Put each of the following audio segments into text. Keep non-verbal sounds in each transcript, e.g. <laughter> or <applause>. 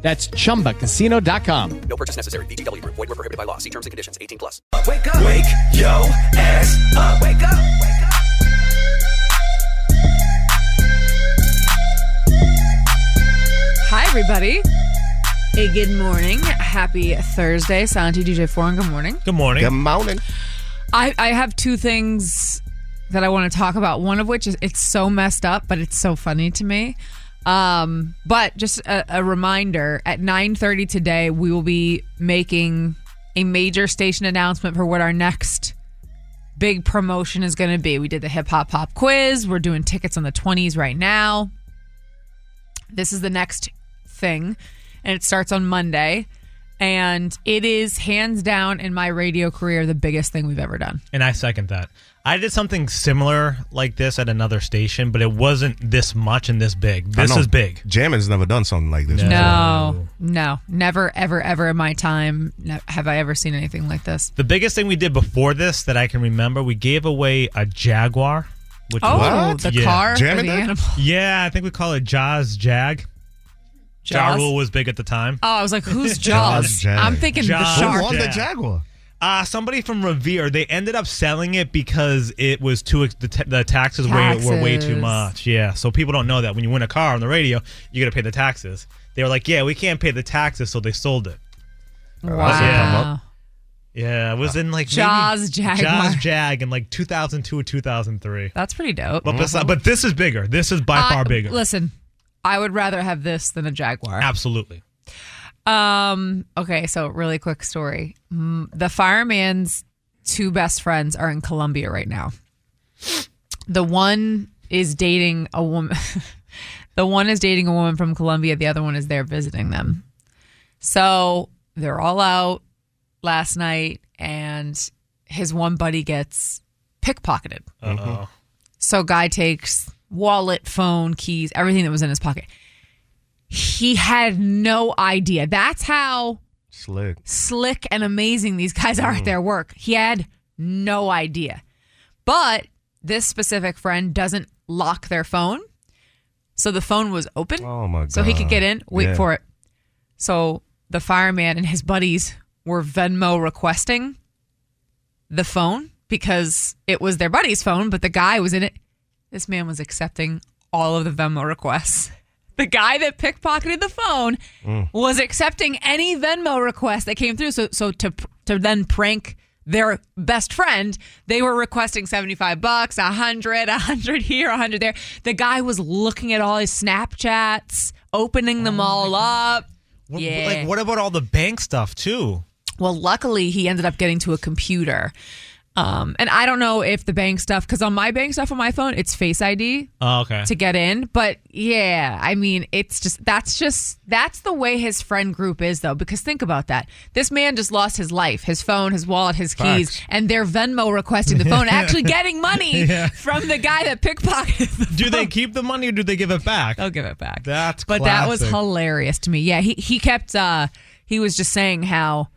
That's chumbacasino.com. No purchase necessary. VGW Group. Void were prohibited by law. See terms and conditions. 18 plus. Wake up. Wake yo ass up. Wake up. Wake up. Hi, everybody. Hey, good morning. Happy Thursday. Santi, DJ Foreign, good morning. Good morning. Good morning. I, I have two things that I want to talk about. One of which is it's so messed up, but it's so funny to me. Um, but just a, a reminder: at nine thirty today, we will be making a major station announcement for what our next big promotion is going to be. We did the hip hop pop quiz. We're doing tickets on the twenties right now. This is the next thing, and it starts on Monday. And it is hands down in my radio career the biggest thing we've ever done. And I second that. I did something similar like this at another station, but it wasn't this much and this big. This is big. Jammin's never done something like this. No, no, never, ever, ever in my time have I ever seen anything like this. The biggest thing we did before this that I can remember, we gave away a Jaguar. Which Oh, What? the Yeah. car, or the animal. yeah, I think we call it Jaws Jag. Ja Rule was big at the time. Oh, I was like, who's <laughs> Jaws? Jaws, Jag. I'm thinking Jaws. the Who won the Yeah. Jaguar? Uh, somebody from Revere, they ended up selling it because it was too ex- the, ta- the taxes, Were, were way too Taxes. much. Yeah, so people don't know that when you win a car on the radio, you got to pay the taxes. They were like, "Yeah, we can't pay the taxes," so they sold it. Wow. Yeah, it was in like maybe- Jaws Jaguar. Jaws Jag in like 2002 or 2003. That's pretty dope. But besi- but this is bigger. This is by far bigger. Listen, I would rather have this than a Jaguar. Absolutely. Um. Okay. So really quick story. Mm, The fireman's two best friends are in Colombia right now. The one is dating a woman. <laughs> the one is dating a woman from Colombia. The other one is there visiting them. So they're all out last night, and his one buddy gets pickpocketed. Uh-oh. So guy takes wallet, phone, keys, everything that was in his pocket. He had no idea. That's how Slick. slick and amazing these guys are at mm. their work. He had no idea. But this specific friend doesn't lock their phone. So the phone was open. Oh my god. So he could get in. Wait Yeah. for it. So the fireman and his buddies were Venmo requesting the phone because it was their buddy's phone, but the guy was in it. This man was accepting all of the Venmo requests. <laughs> The guy that pickpocketed the phone Mm. was accepting any Venmo request that came through. So, so to to then prank their best friend, they were requesting seventy five bucks, a hundred, a hundred here, a hundred there. The guy was looking at all his Snapchats, opening them all up. What- Yeah. Like, what about all the bank stuff too? Well, luckily, he ended up getting to a computer. Um, and I don't know if the bank stuff, because on my bank stuff on my phone, it's Face ID Oh, okay. to get in. But yeah, I mean, it's just that's just that's the way his friend group is, though. Because think about that: this man just lost his life, his phone, his wallet, his keys, Facts. and they're Venmo requesting the phone, <laughs> actually getting money <laughs> from the guy that pickpocketed the do they keep the money or do they give it back? They'll give it back. That's but that was classic. hilarious to me. Yeah, he he kept uh he was just saying how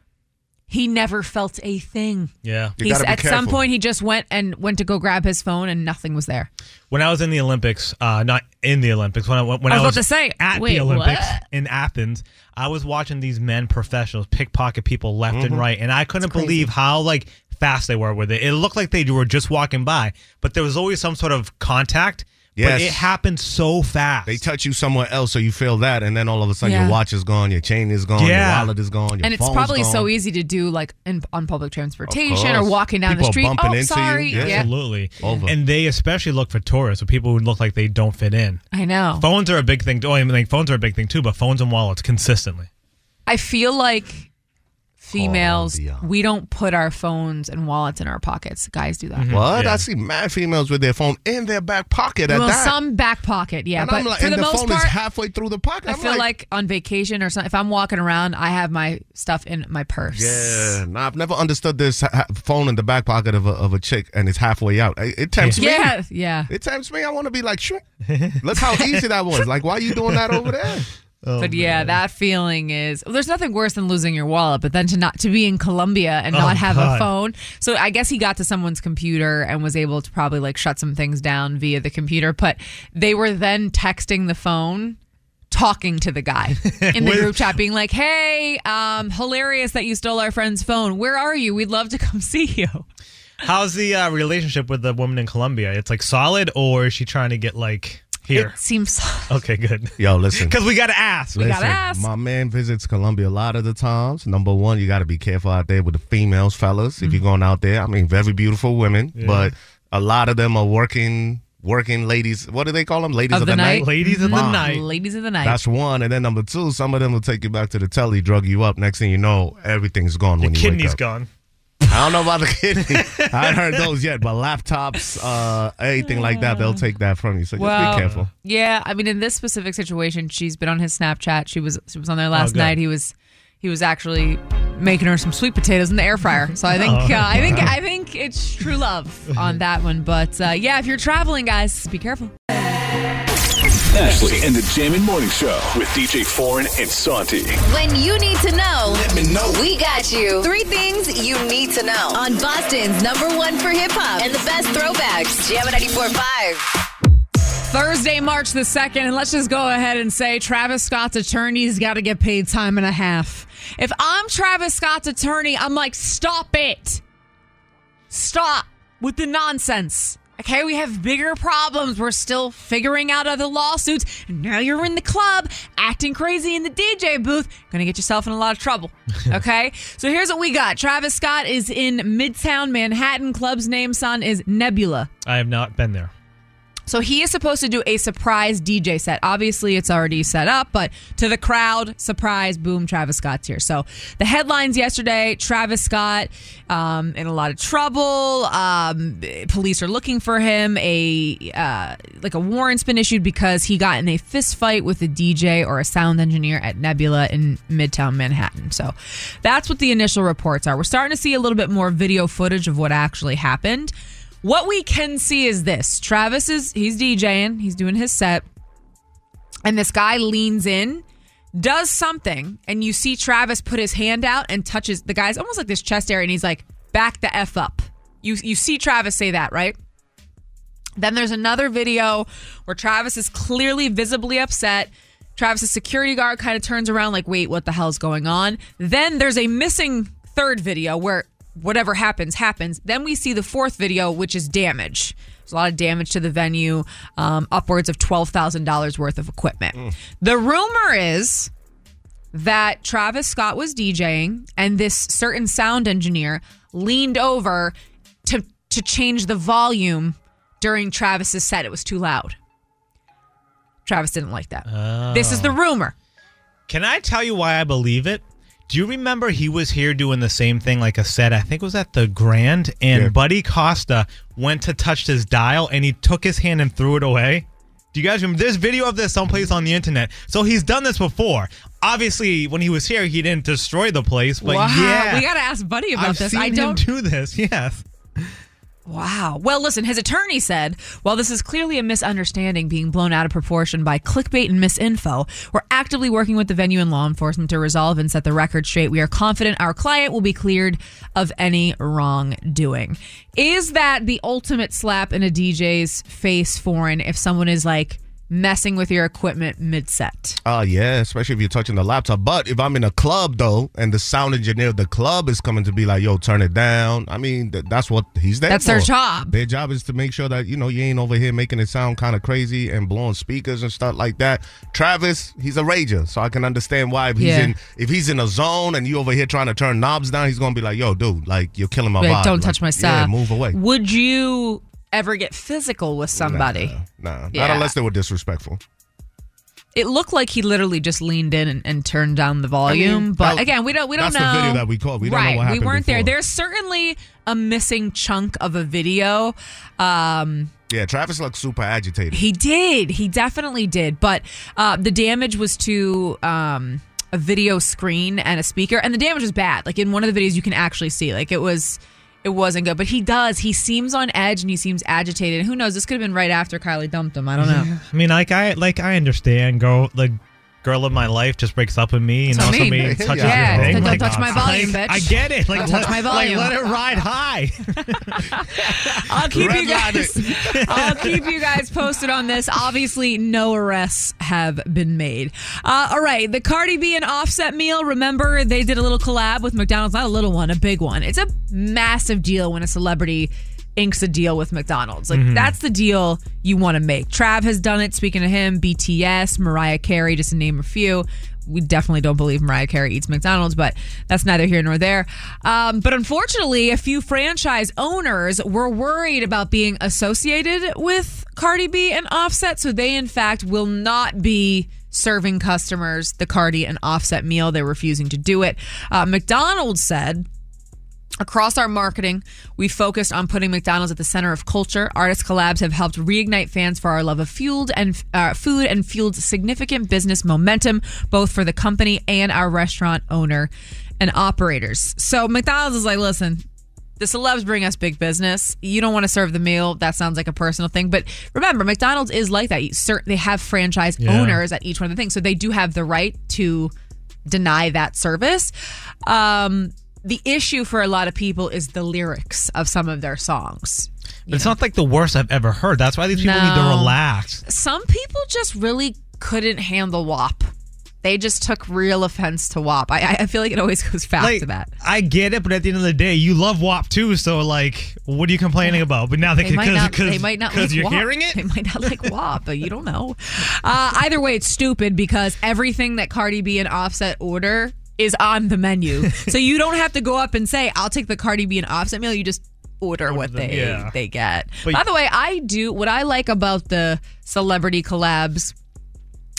he never felt a thing. Yeah. You He's be at some point he just went and went to go grab his phone and nothing was there. When I was in the Olympics, uh, not in the Olympics, when I when I was I about was to say, at wait, the Olympics what? in Athens, I was watching these men professionals pickpocket people left Mm-hmm. and right, and I couldn't believe how like fast they were with it. It looked like they were just walking by, but there was always some sort of contact. But Yes. it happens so fast. They touch you somewhere else, so you feel that, and then all of a sudden Yeah. your watch is gone, your chain is gone, Yeah. your wallet is gone, your and it's phone's probably so easy to do like in, on public transportation or walking down People the are street. bumping oh, into you. sorry. Yeah. Yeah. Absolutely. Over. And they especially look for tourists or people who look like they don't fit in. I know. Phones are a big thing. Oh, I mean, like phones are a big thing too, but phones and wallets consistently. I feel like females, Colombia. we don't put our phones and wallets in our pockets. Guys do that. Mm-hmm. What? Yeah. I see mad females with their phone in their back pocket at Well, that. some back pocket, yeah, and but I'm like, for and the, the, most phone part, is halfway through the pocket. I I'm feel like, on vacation or something. If I'm walking around, I have my stuff in my purse. Yeah, nah, I've never understood this ha- phone in the back pocket of a, of a chick and it's halfway out. It, it tempts me. Yeah, yeah. It tempts me. I want to be like, shit. Look how easy that was. <laughs> Like, why are you doing that over there? But yeah, that feeling is. Well, there's nothing worse than losing your wallet, but then to not to be in Colombia and not Oh, have God. a phone. So I guess he got to someone's computer and was able to probably like shut some things down via the computer. But they were then texting the phone. Talking to the guy <laughs> in the group chat, being like, "Hey, um, hilarious that you stole our friend's phone. Where are you? We'd love to come <laughs> see you." How's the uh, relationship with the woman in Colombia? It's like solid, or is she trying to get like here? It seems <laughs> Okay, good. Yo, listen. <laughs> Because we got to ask. We gotta ask. My man visits Colombia a lot of the times. Number one, you got to be careful out there with the females, fellas. If you're mm-hmm. going out there, I mean, very beautiful women, but a lot of them are working, working ladies. What do they call them? Ladies Of of, the the, night? night. Ladies in the night. ladies of the night. That's one, and then number two, some of them will take you back to the telly, drug you up. Next thing you know, everything's gone Your when you wake up. gone. I don't know about the kidney. <laughs> I haven't heard those yet, but laptops, uh, anything like that, they'll take that from you. So just Well, be careful. Yeah, I mean, in this specific situation, she's been on his Snapchat. She was she was on there last good. night. He was he was actually making her some sweet potatoes in the air fryer. So I think <laughs> Oh. uh, I think I think it's true love on that one. But uh, yeah, if you're traveling, guys, be careful. Ashlee and the Jammin' Morning Show with DJ Foreign and Santi. When you need to know, Let me know. we got you. Three things you need to know on Boston's number one for hip hop and the best throwbacks. Jam 94.5. Thursday, March the 2nd, and let's just go ahead and say Travis Scott's attorney's got to get paid time and a half. If I'm Travis Scott's attorney, I'm like, stop it. Stop with the nonsense. Okay, we have bigger problems. We're still figuring out other lawsuits. And now you're in the club acting crazy in the DJ booth. Gonna get yourself in a lot of trouble. <laughs> Okay? so here's what we got Travis Scott is in Midtown Manhattan. Club's name, son, is Nebula. I have not been there. So he is supposed to do a surprise DJ set. Obviously, it's already set up, but to the crowd, surprise, boom, Travis Scott's here. So the headlines yesterday: Travis Scott um, in a lot of trouble. Um, police are looking for him. A uh, like a warrant's been issued because he got in a fist fight with a DJ or a sound engineer at Nebula in Midtown Manhattan. So that's what the initial reports are. We're starting to see a little bit more video footage of what actually happened. What we can see is this Travis is, he's DJing, he's doing his set, and this guy leans in, does something, and you see Travis put his hand out and touches the guy's almost like this chest area, and he's like, back the F up. You, you see Travis say that, right? Then there's another video where Travis is clearly visibly upset. Travis's security guard kind of turns around, like, wait, what the hell's going on? Then there's a missing third video where whatever happens, happens. Then we see the fourth video, which is damage. There's a lot of damage to the venue, um, upwards of $12,000 worth of equipment. The rumor is that Travis Scott was DJing and this certain sound engineer leaned over to to change the volume during Travis's set. It was too loud. Travis didn't like that. This is the rumor. Can I tell you why I believe it? Do you remember he was here doing the same thing like a set? I think it was at the Grand, and Yeah. Buddy Costa went to touch his dial and he took his hand and threw it away. Do you guys remember? There's video of this someplace on the internet. So he's done this before. Obviously, when he was here, he didn't destroy the place, but wow. yeah, We got to ask Buddy about I've this. seen I don't him do this. <laughs> Yes. Wow. Well, listen, his attorney said, while this is clearly a misunderstanding being blown out of proportion by clickbait and misinfo, we're actively working with the venue and law enforcement to resolve and set the record straight. We are confident our client will be cleared of any wrongdoing. Is that the ultimate slap in a DJ's face, foreign, if someone is like messing with your equipment mid set? Uh, yeah, especially if you're touching the laptop. But if I'm in a club though, and the sound engineer of the club is coming to be like, "Yo, turn it down," I mean, th- that's what he's there. That's for. their job. Their job is to make sure that you know you ain't over here making it sound kind of crazy and blowing speakers and stuff like that. Travis, he's a rager, so I can understand why if he's Yeah. in if he's in a zone and you over here trying to turn knobs down, he's gonna be like, "Yo, dude, like you're killing my Like, vibe. don't Like, touch my Yeah, stuff. move away." Would you ever get physical with somebody? Nah, Yeah. not unless they were disrespectful. It looked like he literally just leaned in and, and turned down the volume, mean, but that- again, we don't we don't that's know. the video that we caught. We don't know right, what happened we weren't there. There's certainly a missing chunk of a video. Um, Yeah, Travis looked super agitated. he did. He definitely did. But uh, the damage was to um, a video screen and a speaker, and the damage was bad. Like in one of the videos, you can actually see like it was. It wasn't good, but he does. He seems on edge and he seems agitated. Who knows? This could have been right after Kylie dumped him. I don't know. I mean, like I like I understand. go the girl of my life just breaks up with me, and also me touches Yeah, your thing. don't Like, touch my volume, like, bitch. I get it. Like Don't touch let, my volume. Like, let it ride high. <laughs> I'll keep Red you guys. I'll keep you guys posted on this. Obviously, no arrests have been made. Uh, all right, the Cardi B and Offset meal. Remember, they did a little collab with McDonald's. Not a little one, a big one. It's a massive deal when a celebrity inks a deal with McDonald's. Like that's the deal you want to make. Trav has done it. Speaking of him, BTS, Mariah Carey, just to name a few. We definitely don't believe Mariah Carey eats McDonald's, but that's neither here nor there. Um, but unfortunately, a few franchise owners were worried about being associated with Cardi B and Offset, so they in fact will not be serving customers the Cardi and Offset meal. They're refusing to do it. Uh, McDonald's said Across our marketing, we focused on putting McDonald's at the center of culture. Artist collabs have helped reignite fans for our love of fueled and uh, food and fueled significant business momentum, both for the company and our restaurant owner and operators. So McDonald's is like, listen, the celebs bring us big business. You don't want to serve the meal. That sounds like a personal thing. But remember, McDonald's is like that. They have franchise Yeah. owners at each one of the things. So they do have the right to deny that service. Um, the issue for a lot of people is the lyrics of some of their songs. It's not like the worst I've ever heard. That's why these people need to relax. Some people just really couldn't handle WAP. They just took real offense to WAP. I, I feel like it always goes back Like, to that. I get it, but at the end of the day, you love WAP too. So, like, what are you complaining about? But now they, They might because not. because They might not like you're WAP. hearing it. They might not like WAP, but you don't know. Uh, either way, it's stupid because everything that Cardi B and Offset order is on the menu, so you don't have to go up and say, "I'll take the Cardi B and Offset meal." You just order what them, they yeah. they get. But- By the way, I do what I like about the celebrity collabs.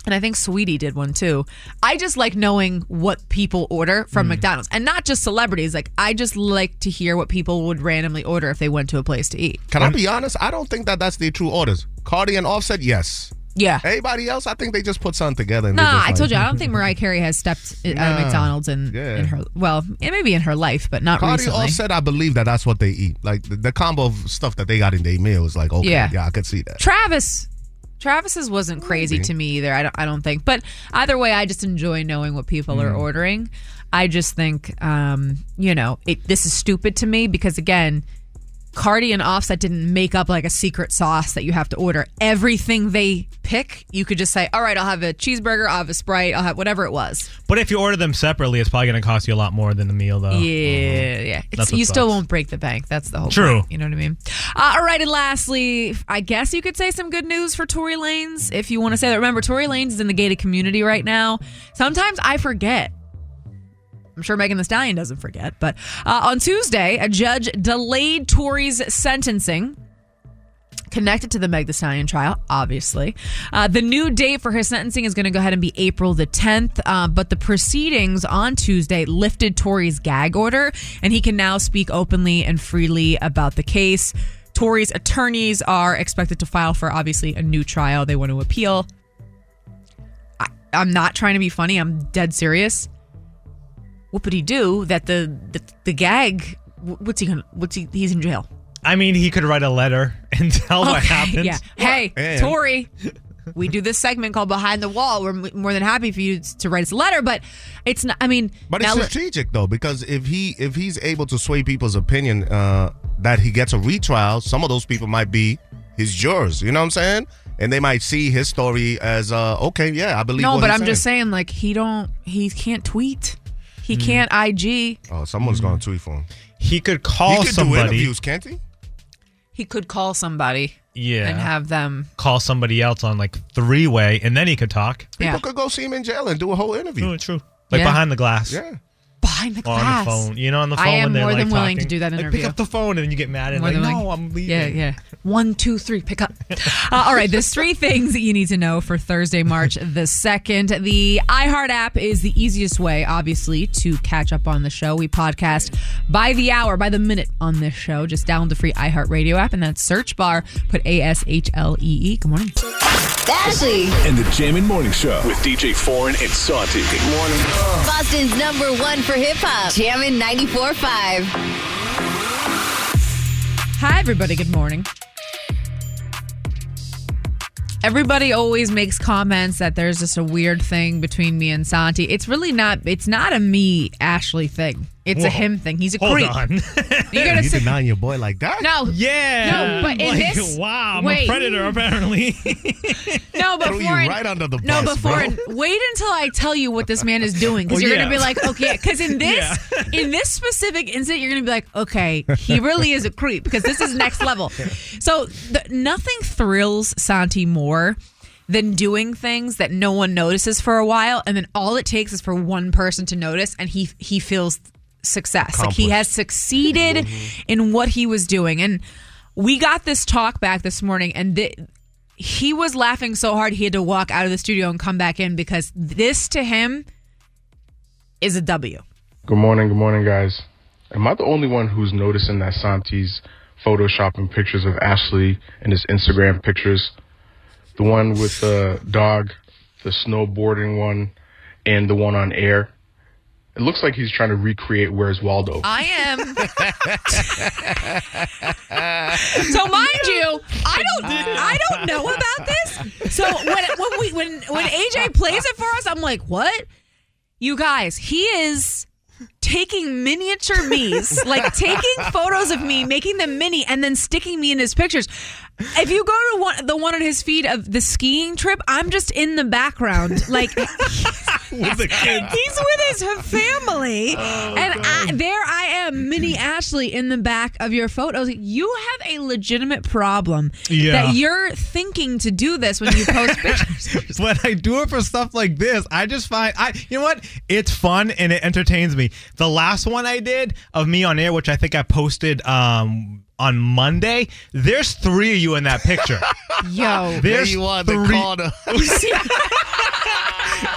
And I think Sweetie did one too. I just like knowing what people order Mm. from McDonald's and not just celebrities. Like, I just like to hear what people would randomly order if they went to a place to eat. Can I be honest? I don't think that that's the true orders. Cardi and Offset, yes. Yeah. Everybody else, I think they just put something together. And Nah, I like- told you I don't think Mariah Carey has stepped <laughs> at Nah. McDonald's in, Yeah. in her well, it may be in her life, but not Cardi recently. Offset, I believe that that's what they eat. Like the, the combo of stuff that they got in their meal is like, okay, Yeah. yeah, I could see that. Travis, Travis's wasn't crazy Maybe. to me either. I don't, I don't think, but either way, I just enjoy knowing what people Mm. are ordering. I just think, um, you know, it, this is stupid to me because again. Cardi and Offset didn't make up like a secret sauce that you have to order. Everything they pick, you could just say, "All right, I'll have a cheeseburger, I'll have a Sprite, I'll have whatever it was." But if you order them separately, it's probably going to cost you a lot more than the meal, though. Yeah, yeah. It's, you still won't break the bank. That's the whole True. point. You know what I mean? Uh, all right, and lastly, I guess you could say some good news for Tory Lanez if you want to say that. Remember, Tory Lanez is in the gated community right now. Sometimes I forget. I'm sure Megan Thee Stallion doesn't forget, but uh, on Tuesday, a judge delayed Tory's sentencing connected to the Meg Thee Stallion trial, obviously. Uh, the new date for his sentencing is going to go ahead and be April the 10th, uh, but the proceedings on Tuesday lifted Tory's gag order, and he can now speak openly and freely about the case. Tory's attorneys are expected to file for obviously a new trial. They want to appeal. I, I'm not trying to be funny. I'm dead serious. What would he do that the the, the gag? What's he gonna? What's he? He's in jail. I mean, he could write a letter <laughs> and tell what Okay, happens. Yeah. Hey, And- Tory, <laughs> we do this segment called Behind the Wall. We're more than happy for you to write us a letter, but it's not. I mean, But it's now, strategic though, because if he if he's able to sway people's opinion uh, that he gets a retrial, some of those people might be his jurors. You know what I'm saying? And they might see his story as uh, okay, yeah, I believe. no, what but he's I'm just saying. saying, like he don't, he can't tweet, he Hmm. can't IG. Oh, someone's gonna tweet for him. He could call He call could do somebody. interviews, can't he? He could call somebody Yeah. and have them. call somebody else on like three way, and then he could talk. People Yeah, could go see him in jail and do a whole interview. True, true. Like Yeah. behind the glass. Yeah. Behind behind the glass. on the phone. You know, on the phone I am when they're more like than willing to do that Like, pick up the phone and then you get mad and More like, no, like- I'm leaving. Yeah, yeah. One, two, three, pick up. <laughs> Uh, all right, there's three things that you need to know for Thursday, March <laughs> the 2nd. The iHeart app is the easiest way, obviously, to catch up on the show. We podcast by the hour, by the minute on this show. Just download the free iHeart Radio app and that search bar, put A S H L E E. Good morning. Ashlee, And the Jammin' Morning Show with DJ Foreign and Santi. Good morning. Boston's number one for hip hop. Jammin' 94.5. Hi, everybody. Good morning. Everybody always makes comments that there's just a weird thing between me and Santi. It's really not. It's not a me Ashlee thing. It's a him thing. He's a creep. Hold creep. on. You <laughs> gotta You sit. denying your boy like that? No, yeah. No, but in like, this- wow, I'm wait. a predator apparently. <laughs> no, but Threw you Foreign- right under the no, bus, but bro. Foreign, wait until I tell you what this man is doing because Well, you're yeah. gonna be like, okay, because in <laughs> this, Yeah. in this specific incident, you're gonna be like, okay, he really is a creep because this is next level. So the, nothing thrills Santi more than doing things that no one notices for a while, and then all it takes is for one person to notice, and he he feels success. Like he has succeeded mm-hmm. in what he was doing, and we got this talk back this morning, and. Th- he was laughing so hard he had to walk out of the studio and come back in because this to him is a W. Good morning, good morning, guys. Am I the only one who's noticing that Santi's photoshopping pictures of Ashlee in his Instagram pictures? The one with the dog, the snowboarding one, and the one on air. It looks like he's trying to recreate Where's Waldo. I am. <laughs> so mind you, I don't I don't know about this. So when when we when when AJ plays it for us, I'm like, what? You guys, he is taking miniature me's, like taking photos of me, making them mini, and then sticking me in his pictures. If you go to one, the one on his feed of the skiing trip, I'm just in the background, like <laughs> with the kids. He's with his family, <laughs> Oh, and I, there I am, mini <clears throat> Ashlee, in the back of your photos. You have a legitimate problem Yeah. that you're thinking to do this when you post <laughs> pictures. when I do it for stuff like this, I just find I you know what? It's fun and it entertains me. The last one I did of me on air, which I think I posted um on Monday, there's three of you in that picture. <laughs> Yo, There There's you are, the three- corner. <laughs> and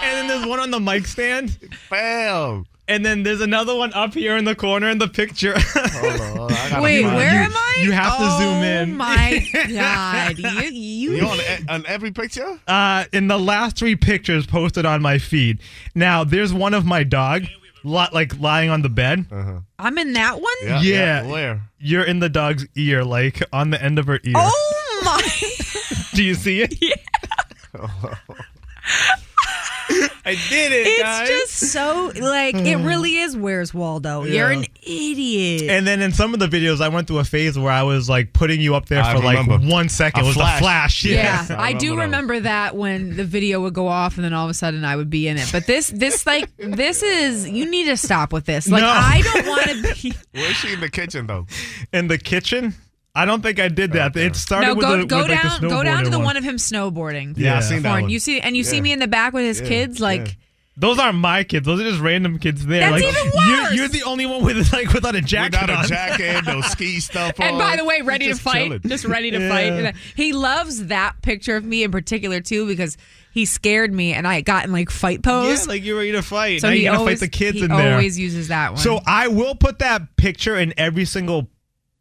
then there's one on the mic stand. Bam. And then there's another one up here in the corner in the picture. Hold on, hold on. I wait, where you. am I? you have to zoom in. Oh my <laughs> god, you you. You on, e- on every picture? uh, in the last three pictures posted on my feed. Now there's one of my dog, li- like lying on the bed. Uh-huh. I'm in that one. Yeah. Yeah. Where? You're in the dog's ear, like on the end of her ear. Oh my. <laughs> Do you see it? <laughs> <laughs> <laughs> I did it, It's guys. just so like it hmm. really is. Where's Waldo? You're an idiot. and then in some of the videos, I went through a phase where I was like putting you up there I for like one second. A it was flash. the flash. yeah, Yeah. <laughs> I, do remember remember that when the video would go off, and then all of a sudden I would be in it. But this, this, like, this is you need to stop with this. Like, No. I don't want to be. <laughs> Where's she in the kitchen though? In the kitchen, I don't think I did that. It started No, with go the go with, like, the down, go down to the snowboarding one. of him snowboarding. Yeah, I Yeah. seen that one. you see, and you see me in the back with his Yeah, kids, like. yeah. Those aren't my kids. Those are just random kids there. That's like, even You're, worse. you're the only one with like without a jacket Without on. a jacket, <laughs> no ski stuff on. And by the way, ready to fight, chilling. just ready to Yeah. fight. He loves that picture of me in particular too because he scared me and I got in like fight pose. Yeah, like you're ready to fight. so now he you gotta always fight the kids he in there. always uses that one. So I will put that picture in every single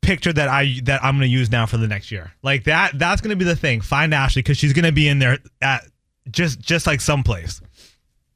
picture that I that I'm gonna use now for the next year. Like that that's gonna be the thing. Find Ashlee because she's gonna be in there at just just like someplace.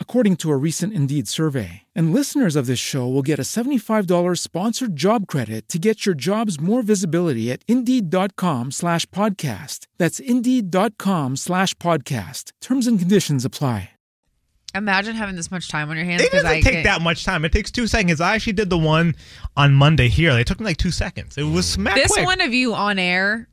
according to a recent Indeed survey. And listeners of this show will get a $75 sponsored job credit to get your jobs more visibility at Indeed.com slash podcast. That's Indeed.com slash podcast. Terms and conditions apply. Imagine having this much time on your hands. It 'cause doesn't I take get- that much time. It takes two seconds. I actually did the one on Monday here. They took me like two seconds. It was smack This quick. one of you on air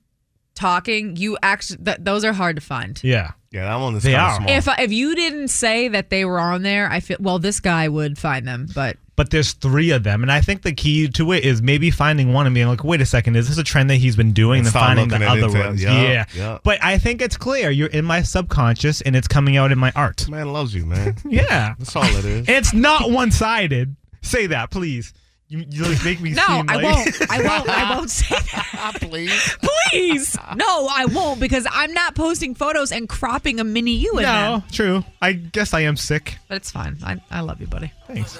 talking, you actually th- those are hard to find. Yeah. Yeah, that one is They are. small. If if you didn't say that they were on there, I feel well. This guy would find them, but But there's three of them, and I think the key to it is maybe finding one and being like, "Wait a second, is this a trend that he's been doing?" And And then finding the other it, ones. yeah, Yeah. yeah. But I think it's clear you're in my subconscious, and it's coming out in my art. Man loves you, man. <laughs> Yeah, That's all it is. it's not one sided. Say that, please. You, you like make me <laughs> no, seem I like won't. I won't. I <laughs> won't say that. <laughs> Please. Please, no, I won't because I'm not posting photos and cropping a mini you in them. no, true. I guess I am sick. But it's fine. I, I love you, buddy. Thanks.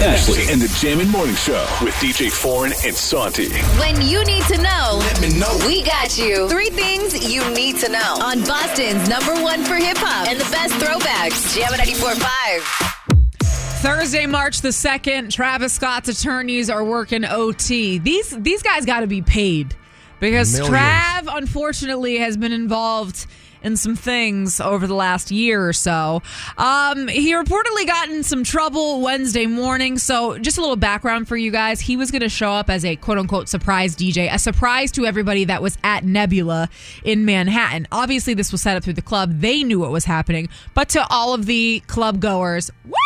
Ashlee and the Jammin' Morning Show with DJ Foreign and Santi. When you need to know, Let me know. we got you. Three things you need to know on Boston's number one for hip hop and the best throwbacks. Jam 94.5. Thursday, March the second. Travis Scott's attorneys are working OT. These these guys got to be paid because Millions. Trav unfortunately has been involved in some things over the last year or so. Um, he reportedly got in some trouble Wednesday morning. So, just a little background for you guys. He was going to show up as a quote unquote surprise DJ, a surprise to everybody that was at Nebula in Manhattan. Obviously, this was set up through the club. They knew what was happening, but to all of the club goers, woo!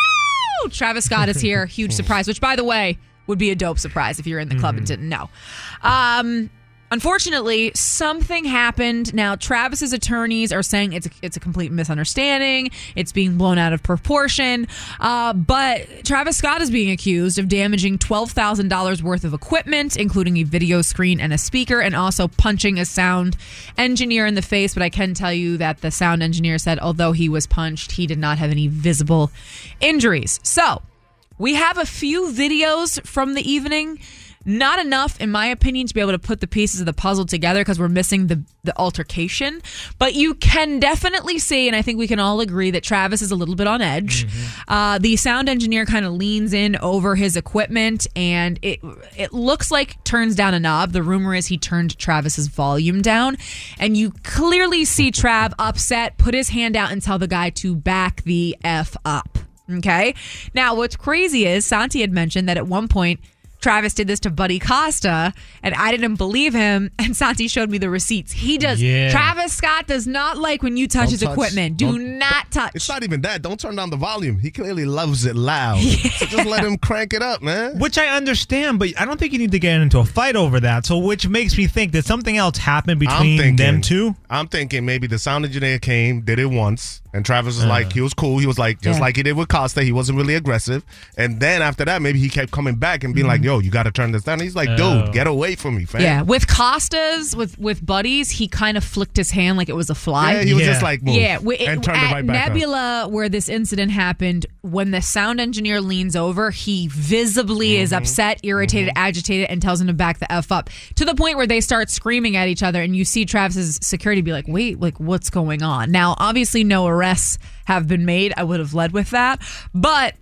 Travis Scott is here. <laughs> Huge surprise, which, by the way, would be a dope surprise if you're in the club and didn't know. Um, unfortunately, something happened. Now, Travis's attorneys are saying it's a, it's a complete misunderstanding. It's being blown out of proportion. Uh, but Travis Scott is being accused of damaging twelve thousand dollars worth of equipment, including a video screen and a speaker, and also punching a sound engineer in the face. But I can tell you that the sound engineer said, although he was punched, he did not have any visible injuries. So. We have a few videos from the evening. Not enough, in my opinion, to be able to put the pieces of the puzzle together because we're missing the, the altercation. But you can definitely see, and I think we can all agree that Travis is a little bit on edge. Uh, the sound engineer kind of leans in over his equipment, and it it looks like turns down a knob. The rumor is he turned Travis's volume down, and you clearly see Trav <laughs> upset, put his hand out, and tell the guy to back the f up. Okay. Now, what's crazy is Santi had mentioned that at one point Travis did this to Buddy Costa, and I didn't believe him. And Santi showed me the receipts. He does. Yeah. Travis Scott does not like when you touch Don't his touch- equipment. Do don't- not touch. It's not even that. Don't turn down the volume. He clearly loves it loud. <laughs> So just let him crank it up, man. Which I understand, but I don't think you need to get into a fight over that. So, which makes me think that something else happened between thinking, them two. I'm thinking maybe the sound engineer came, did it once, and Travis was like, he was cool. He was like, just Yeah. like he did with Costa, he wasn't really aggressive. And then after that, maybe he kept coming back and being mm-hmm. like, yo, you got to turn this down. He's like, Oh. dude, get away from me, fam. yeah, with Costas, with with buddies, he kind of flicked his hand like it was a fly. Yeah, he was Yeah. just like, move. Yeah, we, and turned it at right back up. Nebula, where this incident happened, when the sound engineer leans over, he visibly is Mm-hmm. upset, irritated, agitated, and tells him to back the f up to the point where they start screaming at each other, and you see Travis's security be like, "Wait, like what's going on?" Now, obviously, no arrests have been made. I would have led with that, but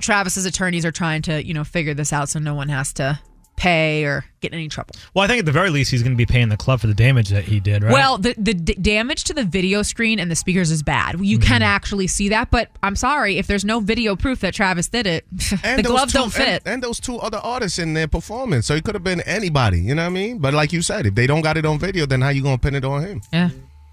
Travis's attorneys are trying to, you know, figure this out so no one has to pay or get in any trouble. Well, I think at the very least he's going to be paying the club for the damage that he did, right? Well, the the d- damage to the video screen and the speakers is bad. You can Mm-hmm. actually see that, but I'm sorry if there's no video proof that Travis did it. <laughs> And the those gloves two- don't fit. And, and those two other artists in their performance. So it could have been anybody, you know what I mean? But like you said, if they don't got it on video, then how you going to pin it on him? yeah,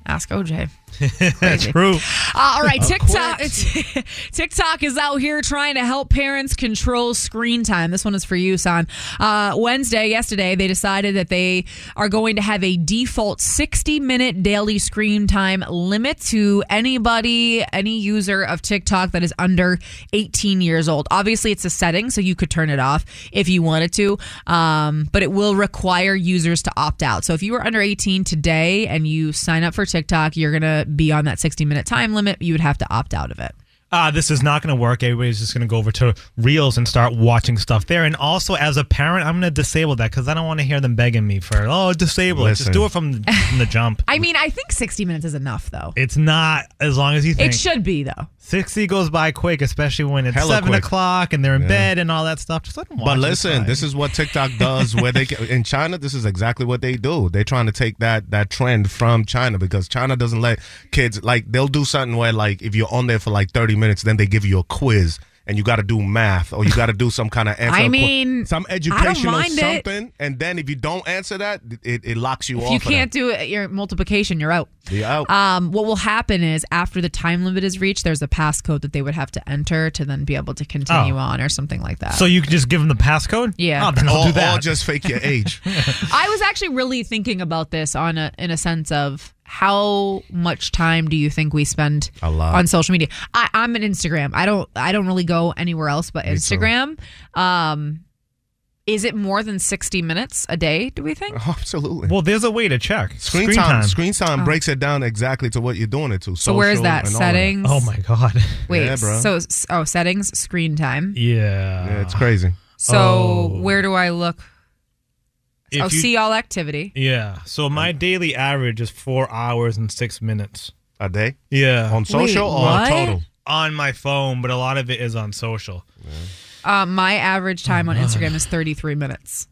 ask OJ. <laughs> True. Uh, all right, TikTok. <laughs> TikTok is out here trying to help parents control screen time. This one is for you, son. Uh, Wednesday, yesterday, they decided that they are going to have a default 60 minute daily screen time limit to anybody, any user of TikTok that is under 18 years old. Obviously, it's a setting, so you could turn it off if you wanted to, um, but it will require users to opt out. So if you were under 18 today and you sign up for TikTok, you're going be on that 60 minute time limit. You would have to opt out of it. Ah, this is not going to work. Everybody's just going to go over to Reels and start watching stuff there. And also, as a parent, I'm going to disable that because I don't want to hear them begging me for, oh, disable it. Just Listen. do it from, from the jump. <laughs> I mean, I think 60 minutes is enough, though. It's not as long as you think. It should be, though. 60 goes by quick, especially when it's Hella 7 quick. o'clock and they're in Yeah. bed and all that stuff. Just let them watch But listen, It's this is what TikTok does. Where they can, in China, this is exactly what they do. They're trying to take that that trend from China because China doesn't let kids like they'll do something where like if you're on there for like 30 minutes, then they give you a quiz and you got to do math or you got to do some kind of <laughs> answer. I a que- mean, some I don't educational mind it. something, and then if you don't answer that, it, it locks you If off. you can't that. do it, your multiplication, you're out. You're out. Um, what will happen is after the time limit is reached, there's a passcode that they would have to enter to then be able to continue Oh. on or something like that. So you can just give them the passcode? Yeah. Oh, then I'll or, do that. or just fake your age. <laughs> I was actually really thinking about this on a in a sense of how much time do you think we spend A lot. on social media? I, I'm an Instagram. I don't I don't really go anywhere else but Me. Instagram. Um, is it more than 60 minutes a day? Do we think? Oh, absolutely. well, there's a way to check. Screen, time, Screen time breaks it down exactly to what you're doing it to. Oh. So where is that? and all of Settings. Oh, my God. Wait. Yeah, bro. So oh, settings, screen time. Yeah. Yeah, it's crazy. So Oh. where do I look? If oh, you- see all activity. Yeah. So my daily average is four hours and six minutes. A day Yeah. on social or what? total? on my phone, but a lot of it is on social. Uh, my average time Oh, on Instagram is 33 minutes.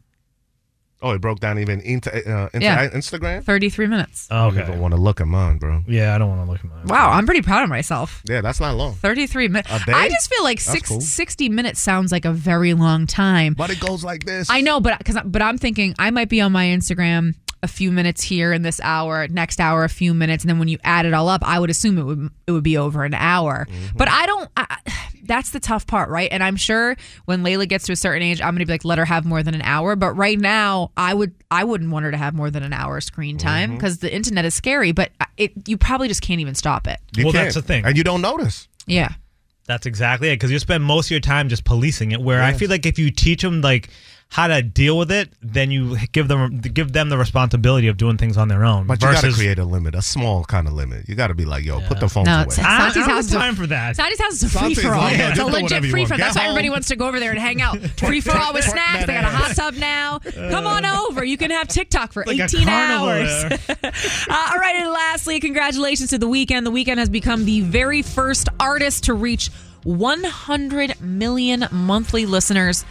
Oh, it broke down even into, uh, into Yeah. Instagram. 33 minutes. Oh, I don't even want to look at mine, bro. Yeah, I don't want to look at mine. Wow, I'm pretty proud of myself. Yeah, that's not long. 33 minutes. A day? I just feel like That's six, cool. 60 minutes sounds like a very long time. But it goes like this. I know, but cause, I- but I'm thinking I might be on my Instagram a few minutes here in this hour, next hour a few minutes, and then when you add it all up, I would assume it would it would be over an hour. Mm-hmm. But I don't. I, that's the tough part, right? And I'm sure when Layla gets to a certain age, I'm gonna be like, let her have more than an hour. But right now, I would I wouldn't want her to have more than an hour screen time Mm-hmm. because the internet is scary. But it you probably just can't even stop it. You Well, can't. that's the thing. and you don't notice. Yeah. That's exactly it. Because you spend most of your time just policing it. Where I feel like if you teach them like how to deal with it, then you give them give them the responsibility of doing things on their own. But you got to create a limit, a small kind of limit. You got to be like, yo, put the phones No, away. it's- I, I Santi's don't house have is a- time for that. Santi's house is a free for all. like, yeah, it's a legit free for all. Get That's why everybody wants to go over there and hang out. <laughs> Free for all with snacks. They got a hot ass. tub now. Come on over. You can have TikTok for like 18 hours. <laughs> Uh, all right, and lastly, congratulations to the Weeknd. The Weeknd has become the very first artist to reach 100 million monthly listeners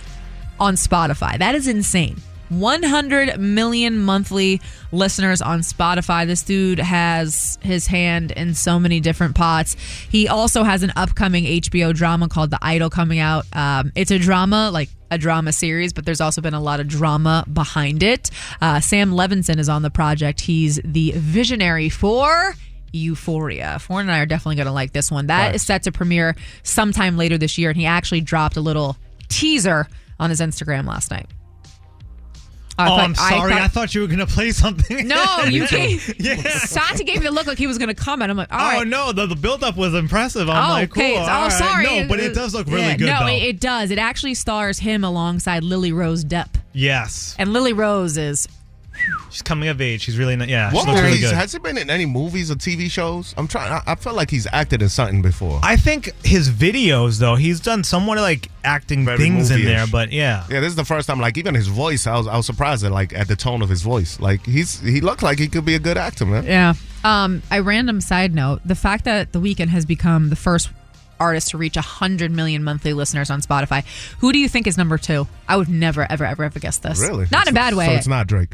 on Spotify. That is insane. 100 million monthly listeners on Spotify. This dude has his hand in so many different pots. He also has an upcoming HBO drama called The Idol coming out. Um, it's a drama, like a drama series, but there's also been a lot of drama behind it. Uh, Sam Levinson is on the project. He's the visionary for. Euphoria. Foreign and I are definitely going to like this one. That is set to premiere sometime later this year, and he actually dropped a little teaser on his Instagram last night. I oh, thought- I'm sorry. I thought- thought, you were gonna play something. no, <laughs> you gave. <laughs> Yeah. Santi gave me the look like he was going to comment. I'm like, all Oh right. no, the, the build-up was impressive. I'm oh, like, cool. okay. all oh, right. sorry. No, but it does look really Yeah, good No, though. it, it does. It actually stars him alongside Lily Rose Depp, yes, and Lily Rose is. She's coming of age. She's really not, yeah. What she looks really good. Has he been in any movies or TV shows? I'm trying. I, I feel like he's acted in something before. I think his videos though, he's done somewhat like acting Very things in movie-ish. there, but yeah. yeah, this is the first time. Like even his voice, I was I was surprised at like at the tone of his voice. Like he's he looked like he could be a good actor, man. Yeah. Um, a random side note: the fact that The Weeknd has become the first artist to reach 100 million monthly listeners on Spotify. Who do you think is number two? I would never, ever, ever, ever guess this. Really? Not in a bad way. So it's not Drake.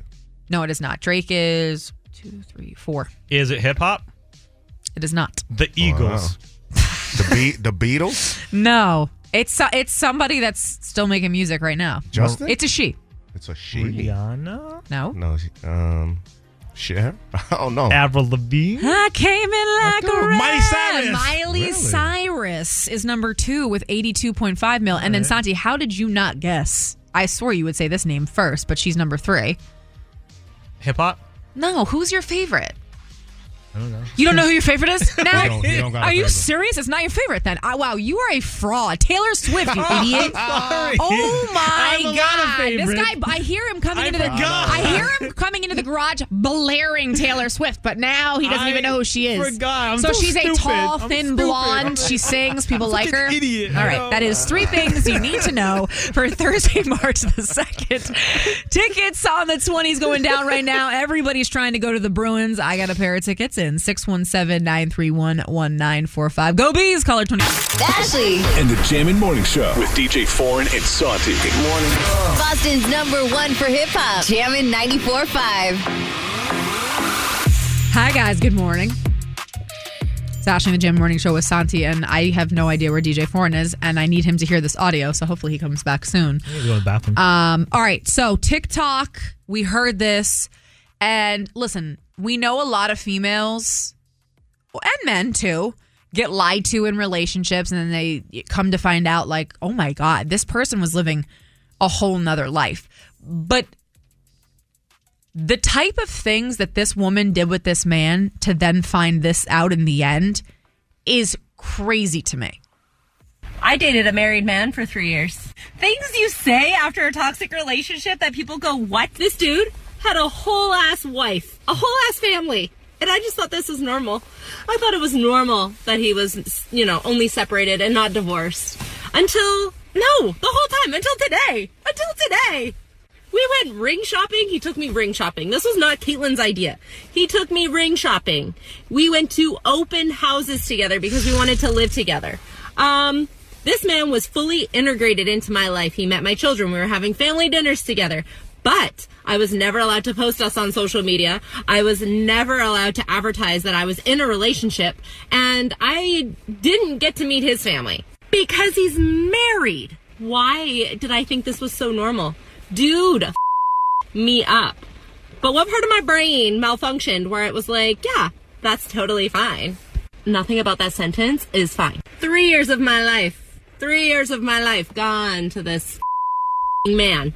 No, it is not. Drake is two, three, four. Is it hip hop? It is not. The Eagles. The Be- the Beatles. <laughs> No, it's it's somebody that's still making music right now. Justin. It's a she. It's a she. Rihanna. No, No. she- Um. Cher? I don't know. Avril Lavigne. I came in like go. a Miley. Cyrus. Miley Really? Cyrus is number two with 82.5 mil. And then Santi, how did you not guess? I swore you would say this name first, but she's number three. Hip hop. No, who's your favorite? I don't know. You don't know who your favorite is? <laughs> Now, You don't- you don't got a are you favorite. serious? It's not your favorite then. I, wow, you are a fraud. Taylor Swift, you <laughs> idiot. Sorry. Oh my I have a lot of god! This favorites. guy, I hear him coming I into the. forgot. I hear him coming into the garage, blaring Taylor Swift, but now he doesn't I even know who she is. forgot. I'm so so she's a stupid. tall, I'm thin stupid. blonde. She sings. People like her. an idiot. All I right, know. that is three things you need to know for Thursday, <laughs> March the second. Tickets on the twenties going down right now. Everybody's trying to go to the Bruins. I got a pair of tickets in 617-931-1945. Go bees! Caller twenty. Ashlee, And the Jammin' Morning Show with DJ Foreign and Santi. Good morning. Boston's number one for hip hop. Jammin' 94.5. Hi, guys. Good morning. It's Ashlee and the Jam Morning Show with Santi, and I have no idea where DJ Foreign is, and I need him to hear this audio, so hopefully he comes back soon. I'm gonna go to the bathroom. Um, all right, so TikTok, we heard this, and listen, we know a lot of females and men too get lied to in relationships, and then they come to find out, like, oh my God, this person was living a whole nother life. But the type of things that this woman did with this man to then find this out in the end is crazy to me. I dated a married man for three years. Things you say after a toxic relationship that people go, What? This dude had a whole ass wife, a whole ass family. And I just thought this was normal. I thought it was normal that he was, you know, only separated and not divorced. Until, no, the whole time, until today. Until today. We went ring shopping. He took me ring shopping. This was not Caitlin's idea. He took me ring shopping. We went to open houses together because we wanted to live together. Um, this man was fully integrated into my life. He met my children. We were having family dinners together. But I was never allowed to post us on social media. I was never allowed to advertise that I was in a relationship. And I didn't get to meet his family because he's married. Why did I think this was so normal? Dude, f- me up. But what part of my brain malfunctioned where it was like, yeah, that's totally fine? Nothing about that sentence is fine. Three years of my life, three years of my life gone to this f- man.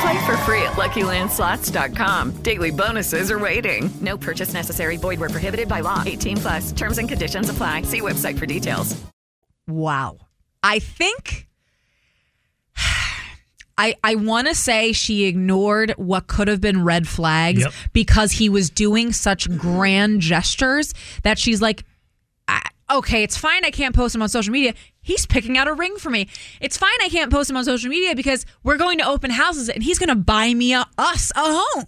Play for free at LuckyLandSlots.com. Daily bonuses are waiting. No purchase necessary. Void where prohibited by law. 18 plus. Terms and conditions apply. See website for details. Wow. I think <sighs> I I want to say she ignored what could have been red flags Yep. because he was doing such grand gestures that she's like "I- okay, it's fine I can't post him on social media. He's picking out a ring for me. It's fine I can't post him on social media because we're going to open houses and he's going to buy me a, us a home.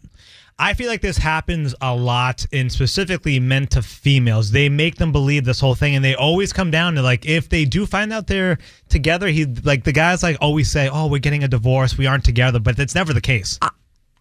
I feel like this happens a lot in specifically men to females. They make them believe this whole thing, and they always come down to like if they do find out they're together, he like the guys like always say, "Oh, we're getting a divorce. We aren't together," but that's never the case. Uh,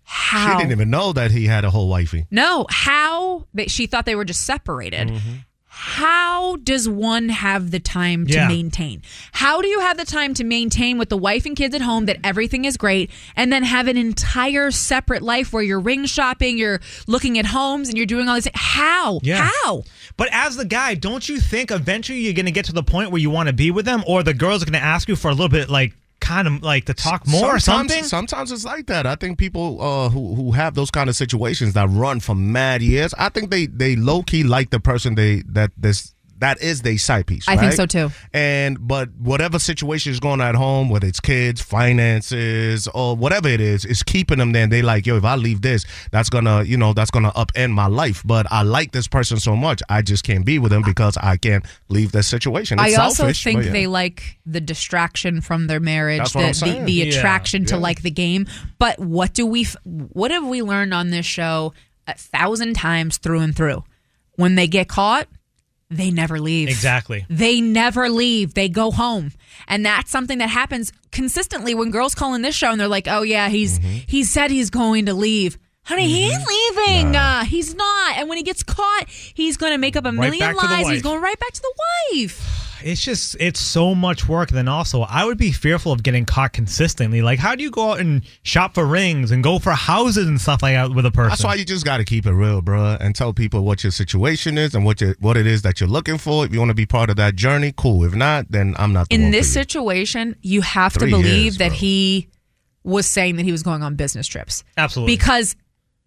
how? She didn't even know that he had a whole wifey. No, how they, she thought they were just separated. Mm-hmm. How does one have the time to Yeah. maintain? How do you have the time to maintain with the wife and kids at home that everything is great and then have an entire separate life where you're ring shopping, you're looking at homes and you're doing all this? How? Yeah. How? But as the guy, don't you think eventually you're going to get to the point where you want to be with them, or the girls are going to ask you for a little bit, like kind of like to talk more or sometimes, something? Sometimes it's like that. I think people uh, who who have those kind of situations that run for mad years, I think they they low key like the person they that this that is their side piece. I think so too. And but whatever situation is going on at home, whether it's kids, finances, or whatever it is, is keeping them there. And they like, yo, if I leave this, that's gonna, you know, that's gonna upend my life. But I like this person so much, I just can't be with them because I can't leave this situation. It's I also selfish, think yeah. they like the distraction from their marriage, That's the, what I'm the, saying. the Yeah, attraction to yeah. like the game. But what do we? What have we learned on this show a thousand times through and through? When they get caught, they never leave. Exactly. They never leave. They go home. And that's something that happens consistently when girls call in this show and they're like, "Oh yeah, he's Mm-hmm. he said he's going to leave." Honey, he ain't leaving. Uh, he's not. And when he gets caught, he's going to make up a million to the lies. He's going right back to the wife. It's just it's so much work. Then also, I would be fearful of getting caught consistently. Like, how do you go out and shop for rings and go for houses and stuff like that with a person? That's why you just got to keep it real, bro, and tell people what your situation is and what you, what it is that you're looking for. If you want to be part of that journey, cool. If not, then I'm not. The In one this for you. situation, you have Three to believe years, that bro. he was saying that he was going on business trips. Absolutely. Because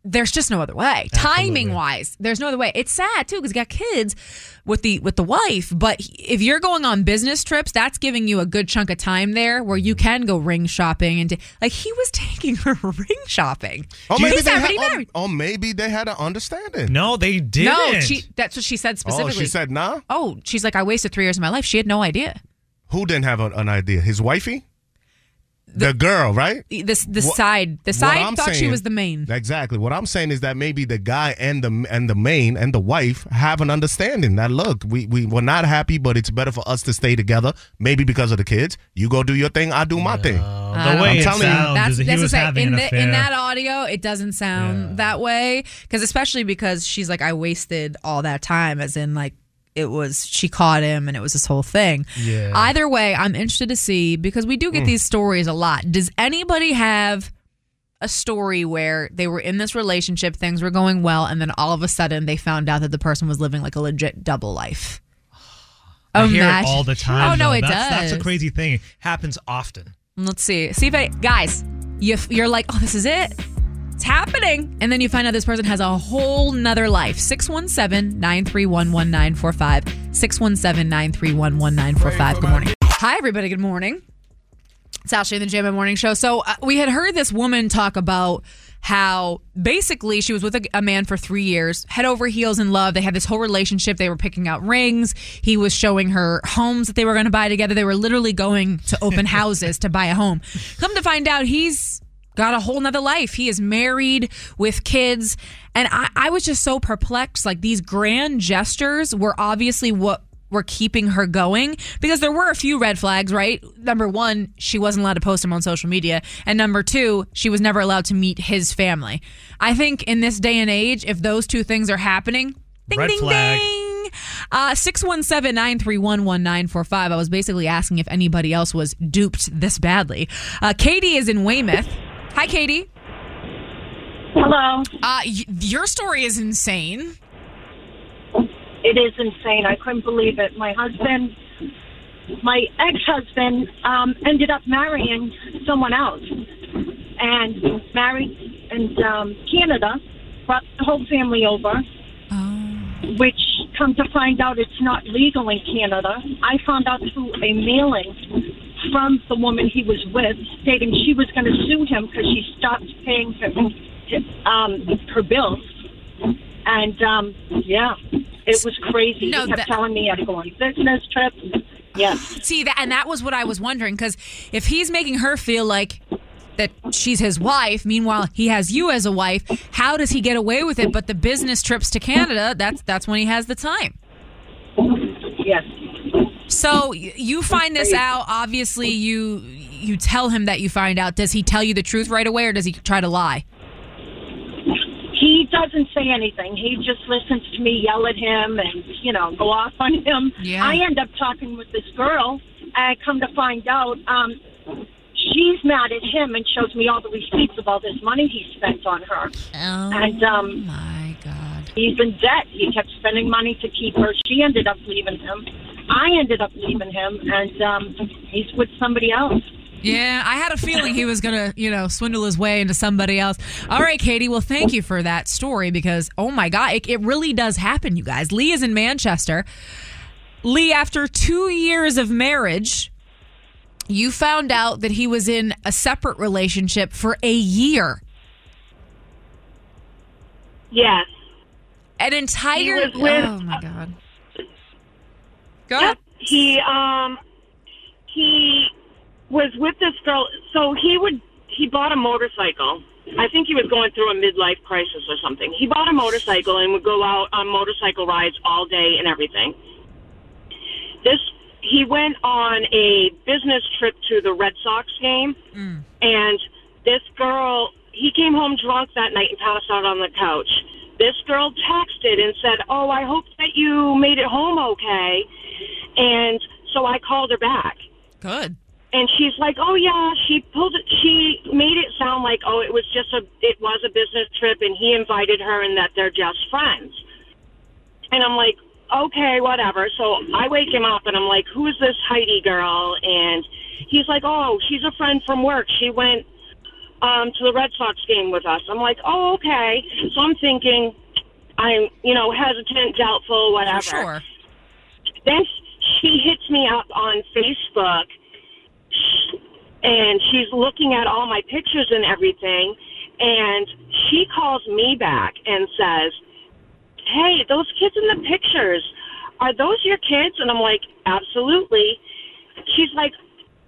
there's just no other way. Absolutely. Timing wise, there's no other way. It's sad too because he got kids with the with the wife. But if you're going on business trips, that's giving you a good chunk of time there where you mm-hmm. can go ring shopping and t- like he was <laughs> taking her <laughs> ring shopping. Oh, maybe, He's they already had, or, married. or maybe they had an understanding. No, they didn't. No, she. That's what she said Oh, specifically. she said nah. Oh, she's like, I wasted three years of my life. She had no idea. Who didn't have an, an idea? His wifey, the, girl, right? This the What- side the side I'm thought she was the main. Exactly. What I'm saying is that maybe the guy and the and the main and the wife have an understanding that look, we we were not happy, but it's better for us to stay together. Maybe because of the kids. You go do your thing, I do my thing. the way I'm it telling you, sounds That's, that that's he was having saying. an in, the, affair. in that audio, it doesn't sound that way because especially because she's like, I wasted all that time, as in like it was she caught him and it was this whole thing. Yeah. Either way, I'm interested to see because we do get Mm. these stories a lot. Does anybody have a story where they were in this relationship, things were going well, and then all of a sudden they found out that the person was living like a legit double life? I hear it all the time. Oh no, though. it that's, does. That's a crazy thing. It happens often. Let's see. See if I, guys, you, you're like, oh, this is it. Happening. And then you find out this person has a whole nother life. 617 931 1945. 617 931 1945. Good morning. Hi, everybody. Good morning. It's Ashley in the Jammin' Morning Show. So uh, we had heard this woman talk about how basically she was with a, a man for three years, head over heels in love. They had this whole relationship. They were picking out rings. He was showing her homes that they were going to buy together. They were literally going to open <laughs> houses to buy a home. Come to find out, he's got a whole nother life. He is married with kids. And I, I was just so perplexed. Like these grand gestures were obviously what were keeping her going because there were a few red flags, right? Number one, she wasn't allowed to post him on social media. And number two, she was never allowed to meet his family. I think in this day and age, if those two things are happening, ding, Red ding, flag. ding. Uh, 617 931 1945. I was basically asking if anybody else was duped this badly. Uh, Katie is in Weymouth. Hi, Katie. Hello. Uh, y- your story is insane. It is insane. I couldn't believe it. My husband, my ex-husband, um, ended up marrying someone else, and married in um, Canada. Brought the whole family over. Which, come to find out, it's not legal in Canada. I found out through a mailing from the woman he was with, stating she was going to sue him because she stopped paying her, um, her bills. And um, yeah, it was crazy. No, he kept that- telling me I had to go on business trips. Yes. See that, and that was what I was wondering because if he's making her feel like that she's his wife, meanwhile he has you as a wife, how does he get away with it? But the business trips to Canada, that's that's when he has the time. Yes. So you find this out. Obviously, you you tell him that you find out. Does he tell you the truth right away, or does he try to lie? He doesn't say anything. He just listens to me yell at him and, you know, go off on him. Yeah. I end up talking with this girl, and I come to find out um, she's mad at him and shows me all the receipts of all this money he spent on her. Oh, and, um, my God. He's in debt. He kept spending money to keep her. She ended up leaving him. I ended up leaving him, and um, he's with somebody else. Yeah, I had a feeling he was gonna, you know, swindle his way into somebody else. All right, Katie. Well, thank you for that story because, oh my God, it, it really does happen, you guys. Lee is in Manchester. Lee, after two years of marriage, you found out that he was in a separate relationship for a year. Yes. An entire. With- oh my God. Go Yep. He um he was with this girl. So he would he bought a motorcycle. I think he was going through a midlife crisis or something. He bought a motorcycle and would go out on motorcycle rides all day and everything. this he went on a business trip to the Red Sox game, and this girl he came home drunk that night and passed out on the couch. This girl texted and said, "Oh, I hope that you made it home okay." And so I called her back. Good. And she's like, "Oh yeah, she pulled it. She made it sound like oh, it was just a it was a business trip, and he invited her, and that they're just friends." And I'm like, "Okay, whatever." So I wake him up, and I'm like, "Who is this Heidi girl?" And he's like, "Oh, she's a friend from work. She went um, to the Red Sox game with us." I'm like, "Oh, okay." So I'm thinking, I'm you know hesitant, doubtful, whatever. Sure. Then she hits me up on Facebook and she's looking at all my pictures and everything and she calls me back and says, "Hey, those kids in the pictures, are those your kids?" And I'm like, "Absolutely." She's like,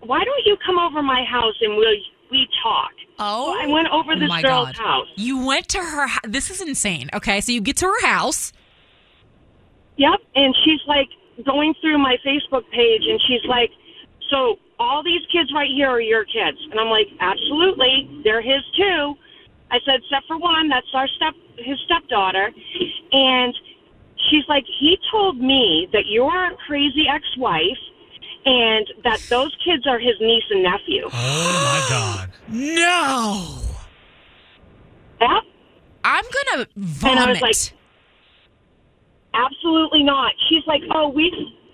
"Why don't you come over my house and we'll we talk?" Oh, I went over this girl's God. house. You went to her. This is insane. Okay, so you get to her house. Yep. And she's like going through my Facebook page and she's like, So all these kids right here are your kids. And I'm like, Absolutely. They're his too. I said, except for one, that's our step his stepdaughter. And she's like, He told me that you're a crazy ex wife and that those kids are his niece and nephew. <gasps> Oh my god. No. Yep. I'm gonna And I was vomit. like, absolutely not. She's like, oh, we've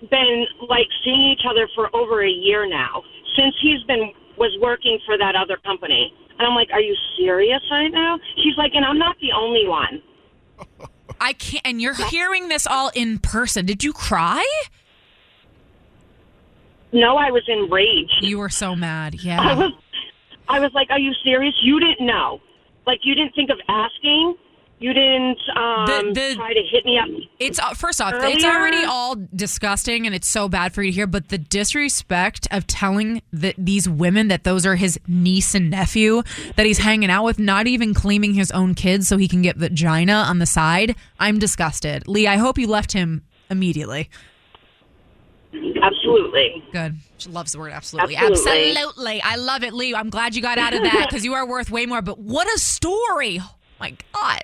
been like seeing each other for over a year now since he's been was working for that other company. And I'm like, are you serious right now? She's like, and I'm not the only one. <laughs> I can't. And you're hearing this all in person. Did you cry? No, I was enraged. You were so mad. Yeah. I was, I was like, are you serious? You didn't know. Like you didn't think of asking. You didn't um, try to hit me up. It's uh, first off, it's already all disgusting, and it's so bad for you to hear. But the disrespect of telling that these women that those are his niece and nephew that he's hanging out with, not even claiming his own kids so he can get vagina on the side. I'm disgusted. Lee, I hope you left him immediately. Absolutely. Good. She loves the word absolutely. Absolutely. Absolutely. I love it, Lee. I'm glad you got out of that <laughs> because you are worth way more. But what a story. Oh my God.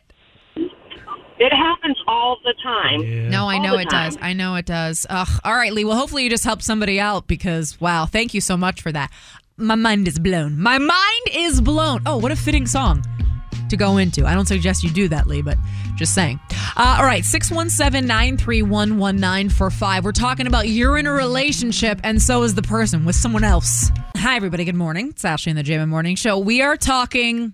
It happens all the time. No, I All know it time. does. I know it does. Ugh. All right, Lee. Well, hopefully you just helped somebody out because, wow, thank you so much for that. My mind is blown. My mind is blown. Oh, what a fitting song to go into. I don't suggest you do that, Lee, but just saying. Uh, all right, 617 931 1945. We're talking about you're in a relationship and so is the person with someone else. Hi, everybody. Good morning. It's Ashley in the Jammin' Morning Show. We are talking.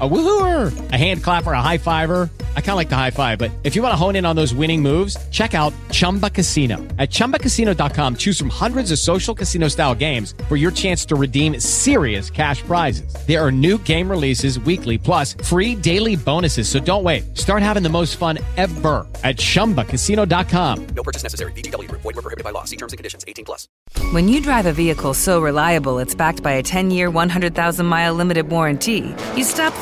A woohooer, a hand clapper, a high fiver. I kind of like the high five, but if you want to hone in on those winning moves, check out Chumba Casino. At chumbacasino.com, choose from hundreds of social casino style games for your chance to redeem serious cash prizes. There are new game releases weekly, plus free daily bonuses. So don't wait. Start having the most fun ever at chumbacasino.com. No purchase necessary. VGW Group. Void were prohibited by law. See terms and conditions. 18 plus. When you drive a vehicle so reliable it's backed by a 10 year, 100,000 mile limited warranty, you stop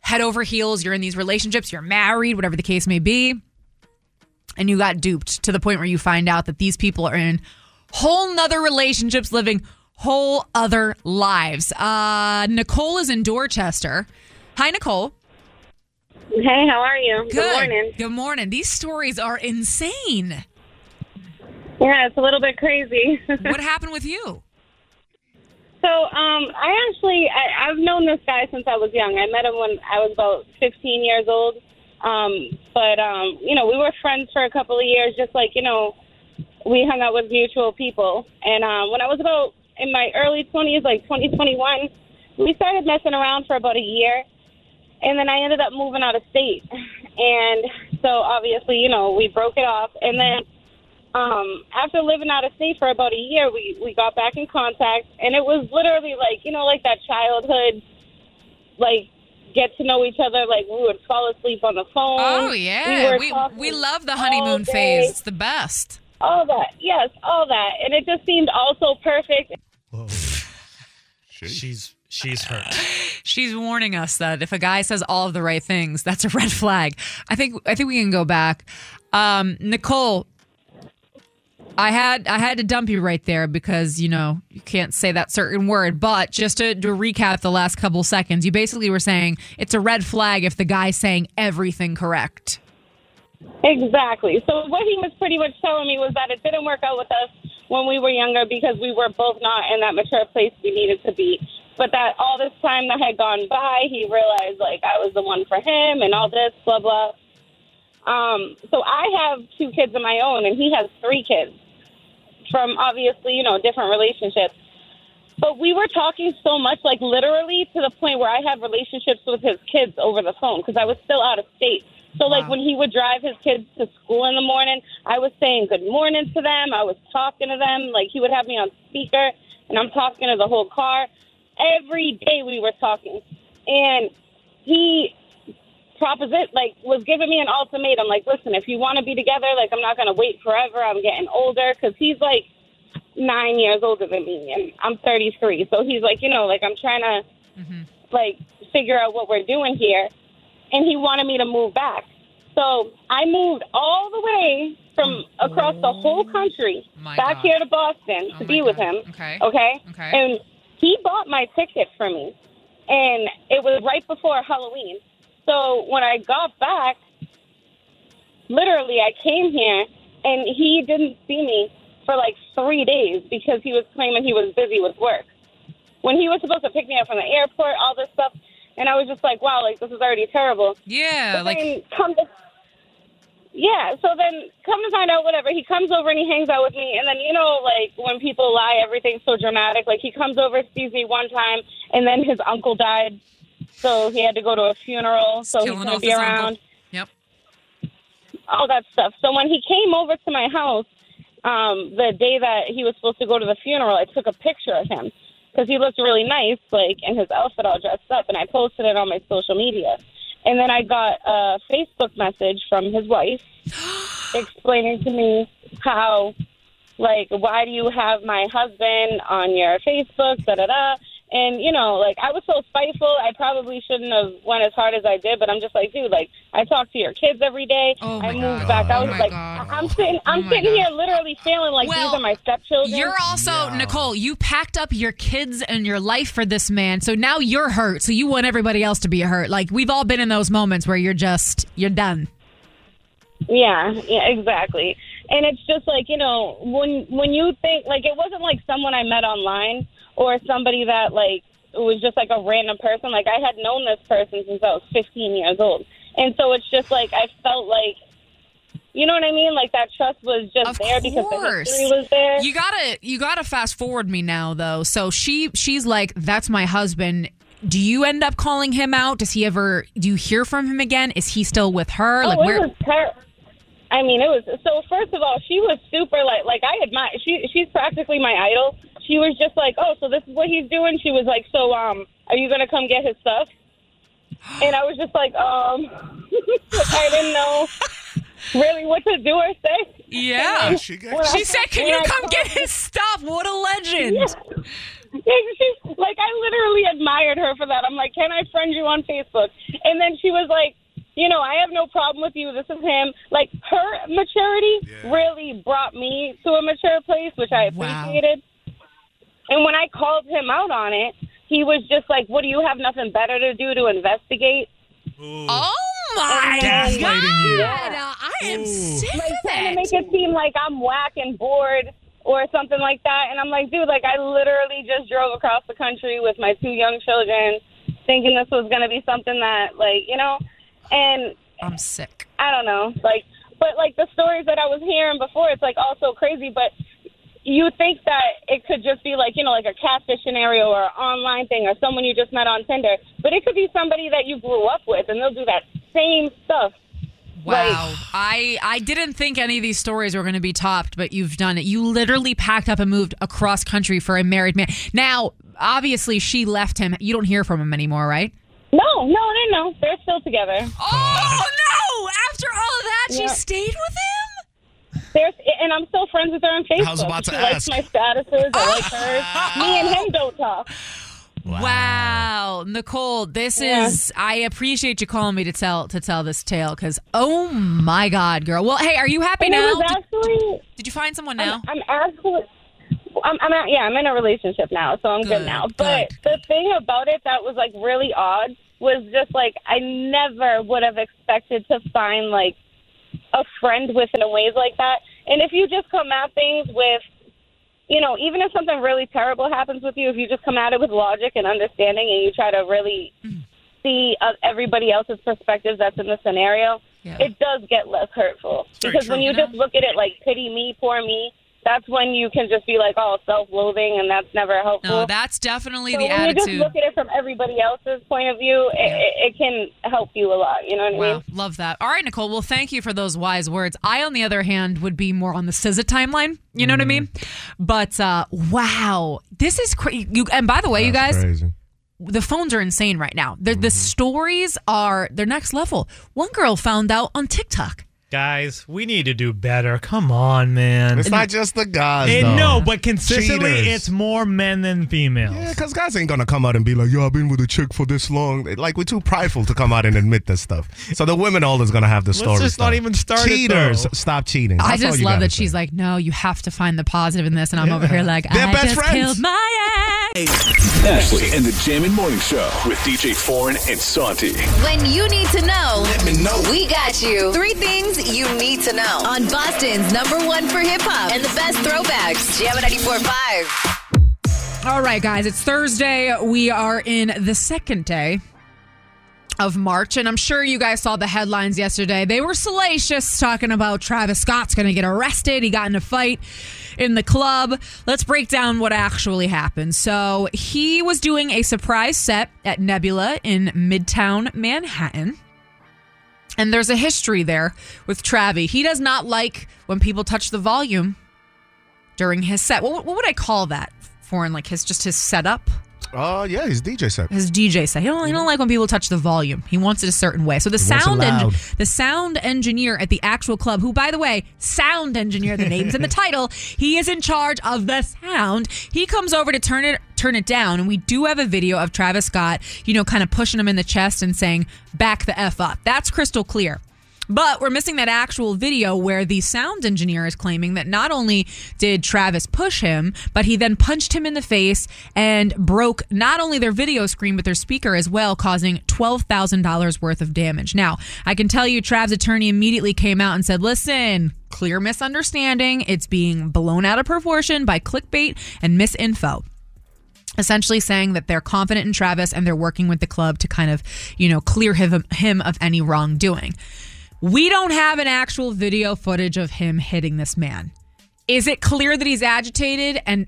head over heels. You're in these relationships, you're married, whatever the case may be. And you got duped to the point where you find out that these people are in whole nother relationships, living whole other lives. Uh, Nicole is in Dorchester. Hi, Nicole. Hey, how are you? Good. morning. Good morning. These stories are insane. Yeah, it's a little bit crazy. <laughs> what happened with you? So, um, I actually I, I've known this guy since I was young. I met him when I was about 15 years old. Um, but um, you know, we were friends for a couple of years, just like you know, we hung out with mutual people. And um, when I was about in my early 20s, like 2021, we started messing around for about a year, and then I ended up moving out of state. And So obviously, you know, we broke it off, and then um, after living out of state for about a year, we we got back in contact, and it was literally like you know, like that childhood, like get to know each other. Like we would fall asleep on the phone. Oh yeah, were we talking we love the honeymoon phase. It's the best. All that, yes, all that, and it just seemed all so perfect. She's she's hurt. <sighs> She's warning us that if a guy says all of the right things, that's a red flag. I think I think we can go back. Um, Nicole, I had I had to dump you right there because you know you can't say that certain word. But just to, to recap the last couple seconds, you basically were saying it's a red flag if the guy's saying everything correct. Exactly. So what he was pretty much telling me was that it didn't work out with us when we were younger because we were both not in that mature place we needed to be. But that all this time that had gone by, he realized like I was the one for him and all this blah blah. Um, so I have two kids of my own, and he has three kids from obviously you know different relationships. But we were talking so much, like literally to the point where I had relationships with his kids over the phone because I was still out of state. So, like, when he would drive his kids to school in the morning, I was saying good morning to them. I was talking to them. Like, he would have me on speaker, and I'm talking to the whole car. Every day we were talking. And he proposit like was giving me an ultimatum like listen if you want to be together like i'm not going to wait forever i'm getting older because he's like nine years older than me and i'm 33 so he's like you know like i'm trying to like figure out what we're doing here and he wanted me to move back. So i moved all the way from across the whole country back here to boston to be with him Okay. okay? Okay. and he bought my ticket for me and it was right before halloween so when I got back, literally I came here and he didn't see me for like three days because he was claiming he was busy with work. When he was supposed to pick me up from the airport, all this stuff, and I was just like, wow, like this is already terrible. Yeah, But like come to, yeah. So then come to find out, whatever. He comes over and he hangs out with me, and then you know, like when people lie, everything's so dramatic. Like he comes over, sees me one time, and then his uncle died, so he had to go to a funeral, so he's killing gonna be around uncle. Yep. all that stuff. So when he came over to my house, um, the day that he was supposed to go to the funeral, I took a picture of him because he looked really nice, like in his outfit all dressed up, and I posted it on my social media. And then I got a Facebook message from his wife <gasps> explaining to me how, like, why do you have my husband on your Facebook? Da da da. And you know, like I was so spiteful. I probably shouldn't have went as hard as I did. But I'm just like, dude, like I talk to your kids every day. Oh I moved back. I oh was like, I'm sitting, I'm oh sitting here literally feeling like these are my stepchildren. You're also Nicole. You packed up your kids and your life for this man, so now you're hurt. So you want everybody else to be hurt. Like we've all been in those moments where you're just you're done. Yeah, yeah, exactly. And it's just like, you know, when when you think like it wasn't like someone I met online or somebody that like was just like a random person. Like I had known this person since I was 15 years old. And so it's just like I felt like you know what I mean? Like that trust was just there because the history was there. You gotta you gotta fast forward me now though. So she she's like, that's my husband. Do you end up calling him out? Does he ever? Do you hear from him again? Is he still with her? Oh, like it where? was ter- I mean, it was so. First of all, she was super like like I admire. She she's practically my idol. She was just like, oh, so this is what he's doing. She was like, so um, are you gonna come get his stuff? And I was just like, um, <laughs> I didn't know really what to do or say. Yeah. And She then when I- said, "Can you I come called- get <laughs> his stuff?" What a legend. Yeah. She, like I literally admired her for that. I'm like, can I friend you on Facebook? And then she was like, you know, I have no problem with you. This is him. Like her maturity really brought me to a mature place, which I appreciated. And when I called him out on it, he was just like, "What do you have nothing better to do to investigate?" Oh my And then- god! Yeah. I am sick like of trying it. to make it seem like I'm whack and bored or something like that. And I'm like, dude, like I literally just drove across the country with my two young children, thinking this was gonna be something that, like, you know, and I'm sick. I don't know, like, but like the stories that I was hearing before, it's like all so crazy, but. You think that it could just be like, you know, like a catfish scenario or an online thing or someone you just met on Tinder. But it could be somebody that you grew up with and they'll do that same stuff Wow. I I didn't think any of these stories were going to be topped, but you've done it. You literally packed up and moved across country for a married man. Now, obviously, she left him. You don't hear from him anymore, right? No, no, no, no. They're still together. Oh no! After all of that, she stayed with him. There's, and I'm still friends with her on Facebook. I was about to she ask. likes my statuses. I like hers. <laughs> Me and him don't talk. Wow. Nicole, this Yeah. is. I appreciate you calling me to tell to tell this tale because oh my god, girl. Well, hey, are you happy And now? was Did- actually. Did you find someone now? I'm, I'm actually. I'm, I'm at, yeah, I'm in a relationship now, so I'm good, Good, now. But the thing about it that was like really odd was just like I never would have expected to find like a friend with in a ways like that. And if you just come at things with, you know, even if something really terrible happens with you, if you just come at it with logic and understanding, and you try to really see uh, everybody else's perspective that's in the scenario, it does get less hurtful. very Because true. when you just look at it like pity me, poor me, that's when you can just be like, oh, self-loathing, and that's never helpful. No, that's definitely so the when you just look at it from everybody else's point of view, it, it, it can help you a lot. You know what I mean? love that. All right, Nicole. Well, thank you for those wise words. I, on the other hand, would be more on the SZA timeline. You know what I mean? But uh, wow, this is crazy. You and by the way, you guys, Crazy. the phones are insane right now. They're, The stories are they're next level. One girl found out on TikTok. Guys, we need to do better. Come on, man. It's not just the guys. Though. no, but consistently, Cheaters. it's more men than females. Yeah, because guys ain't gonna come out and be like, "Yo, I've been with a chick for this long." Like we're too prideful to come out and admit this stuff. So the women always gonna have the Let's stories. just not even start Cheaters, though. stop cheating. I That's all just love that say. she's like, no, you have to find the positive in this, and I'm over here like, They're I best just friends. killed my ex. Ashley and the Jammin' Morning Show with DJ Foreign and Santi. When you need to know, Let me know. we got you. Three things you need to know on Boston's number one for hip hop and the best throwbacks. Jam 94.5. All right, guys, it's Thursday. We are in the second day of March, and I'm sure you guys saw the headlines yesterday. They were salacious, talking about Travis Scott's going to get arrested. He got in a fight in the club. Let's break down what actually happened. So, he was doing a surprise set at Nebula in Midtown Manhattan. And there's a history there with Travi. He does not like when people touch the volume during his set. What, what would I call that? Foreign, like his just his setup, Oh yeah, he's DJ set. his DJ set. He don't, he don't like when people touch the volume. He wants it a certain way. So the He sound en- the sound engineer at the actual club, who by the way, sound engineer, the name's in the <laughs> title, he is in charge of the sound. He comes over to turn it turn it down, and we do have a video of Travis Scott, you know, kind of pushing him in the chest and saying, "Back the f up." That's crystal clear. But we're missing that actual video where the sound engineer is claiming that not only did Travis push him, but he then punched him in the face and broke not only their video screen, but their speaker as well, causing $12,000 worth of damage. Now, I can tell you, Trav's attorney immediately came out and said, listen, clear misunderstanding. It's being blown out of proportion by clickbait and misinfo essentially saying that they're confident in Travis and they're working with the club to kind of, you know, clear him, him of any wrongdoing. We don't have an actual video footage of him hitting this man. Is it clear that he's agitated and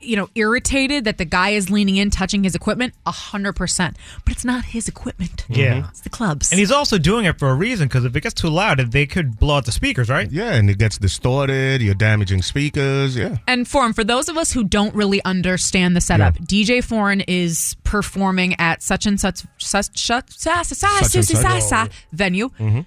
you know irritated that the guy is leaning in touching his equipment? A hundred percent. But it's not his equipment. Yeah. It's the club's. And he's also doing it for a reason because if it gets too loud, they could blow out the speakers, right? Yeah, and it gets distorted. You're damaging speakers. Yeah. And Foreign, for those of us who don't really understand the setup, DJ Foreign is performing at such and such such such such, such, and such. such venue. Mhm.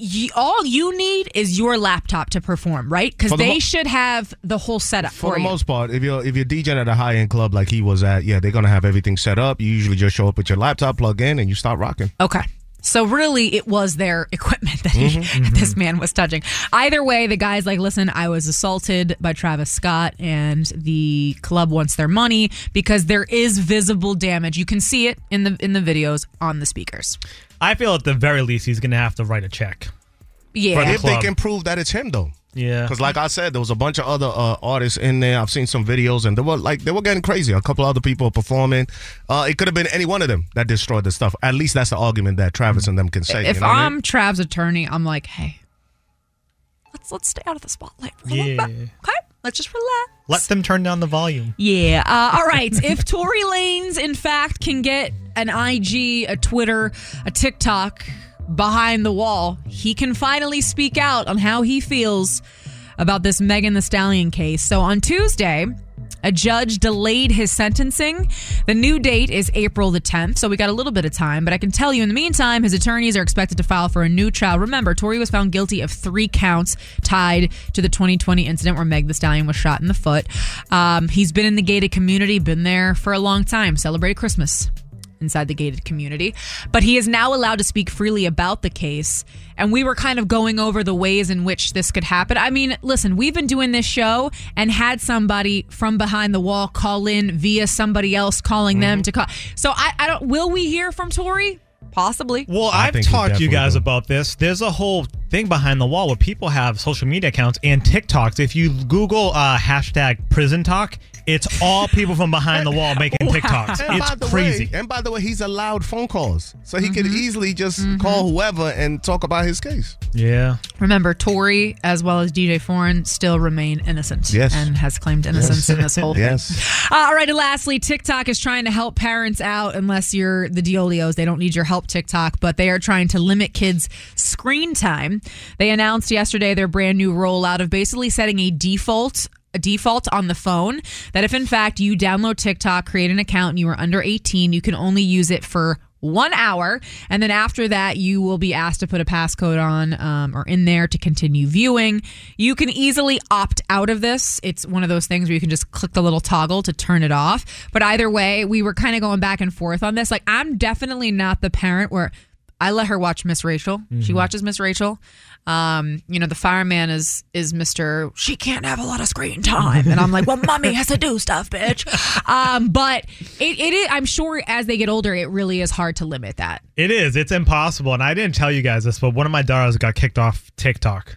You, all you need is your laptop to perform, right? Because the they mo- should have the whole setup For for, the you. most part, if you're if you're DJing at a high end club like he was at, yeah, they're gonna have everything set up. You usually just show up with your laptop, plug in, and you start rocking. Okay. So really, it was their <laughs> equipment that he, <laughs> Mhm. this man was touching. Either way, the guy's like, "Listen, I was assaulted by Travis Scott, and the club wants their money because there is visible damage. You can see it in the in the videos on the speakers. I feel at the very least he's going to have to write a check. Yeah, For the if they can prove that it's him though. Yeah. Because like I said, there was a bunch of other uh, artists in there. I've seen some videos, and they were like they were getting crazy. A couple other people performing. Uh, it could have been any one of them that destroyed the stuff. At least that's the argument that Travis and them can say. if you know what I I'm mean? Trav's attorney, I'm like, hey, let's let's stay out of the spotlight for Yeah. bit. Okay, let's just relax. Let them turn down the volume. Yeah. Uh, all right. if Tory Lanez, in fact, can get an IG, a Twitter, a TikTok, behind the wall, he can finally speak out on how he feels about this Megan Thee Stallion case. So on Tuesday, a judge delayed his sentencing. The new date is April the 10th, so we got a little bit of time. But I can tell you, in the meantime, his attorneys are expected to file for a new trial. Remember, Tory was found guilty of three counts tied to the 2020 incident where Meg Thee Stallion was shot in the foot. Um, he's been in the gated community, been there for a long time, celebrated Christmas inside the gated community. But he is now allowed to speak freely about the case. And we were kind of going over the ways in which this could happen. I mean, listen, we've been doing this show and had somebody from behind the wall call in via somebody else calling them to call. So I, I don't, will we hear from Tory? Possibly. Well, I I've talked to you guys will. about this. There's a whole thing behind the wall where people have social media accounts and TikToks. If you Google uh, hashtag prison talk, it's all people from behind the wall making TikToks. And by It's the crazy. Way, and by the way, he's allowed phone calls, so he could Mm-hmm. easily just call whoever and talk about his case. Yeah. Remember, Tory as well as DJ Foreign still remain innocent. Yes. And has claimed innocence in this <laughs> whole thing. Yes. Uh, all right, and lastly, TikTok is trying to help parents out unless you're the D'Amelios. They don't need your help, TikTok, but they are trying to limit kids' screen time. They announced yesterday their brand new rollout of basically setting a default a default on the phone that if in fact you download TikTok, create an account and you are under 18, you can only use it for one hour. And then after that you will be asked to put a passcode on um, or in there to continue viewing. You can easily opt out of this. It's one of those things where you can just click the little toggle to turn it off. But either way we were kind of going back and forth on this. Like i'm definitely not the parent where I let her watch Miss Rachel. She Mhm. watches Miss Rachel. Um, you know, the fireman is is Mr. She can't have a lot of screen time. And I'm like, well, mommy has to do stuff, bitch. <laughs> Um, but it, it is I'm sure as they get older, it really is hard to limit that. It is. It's impossible. And I didn't tell you guys this, but one of my daughters got kicked off TikTok.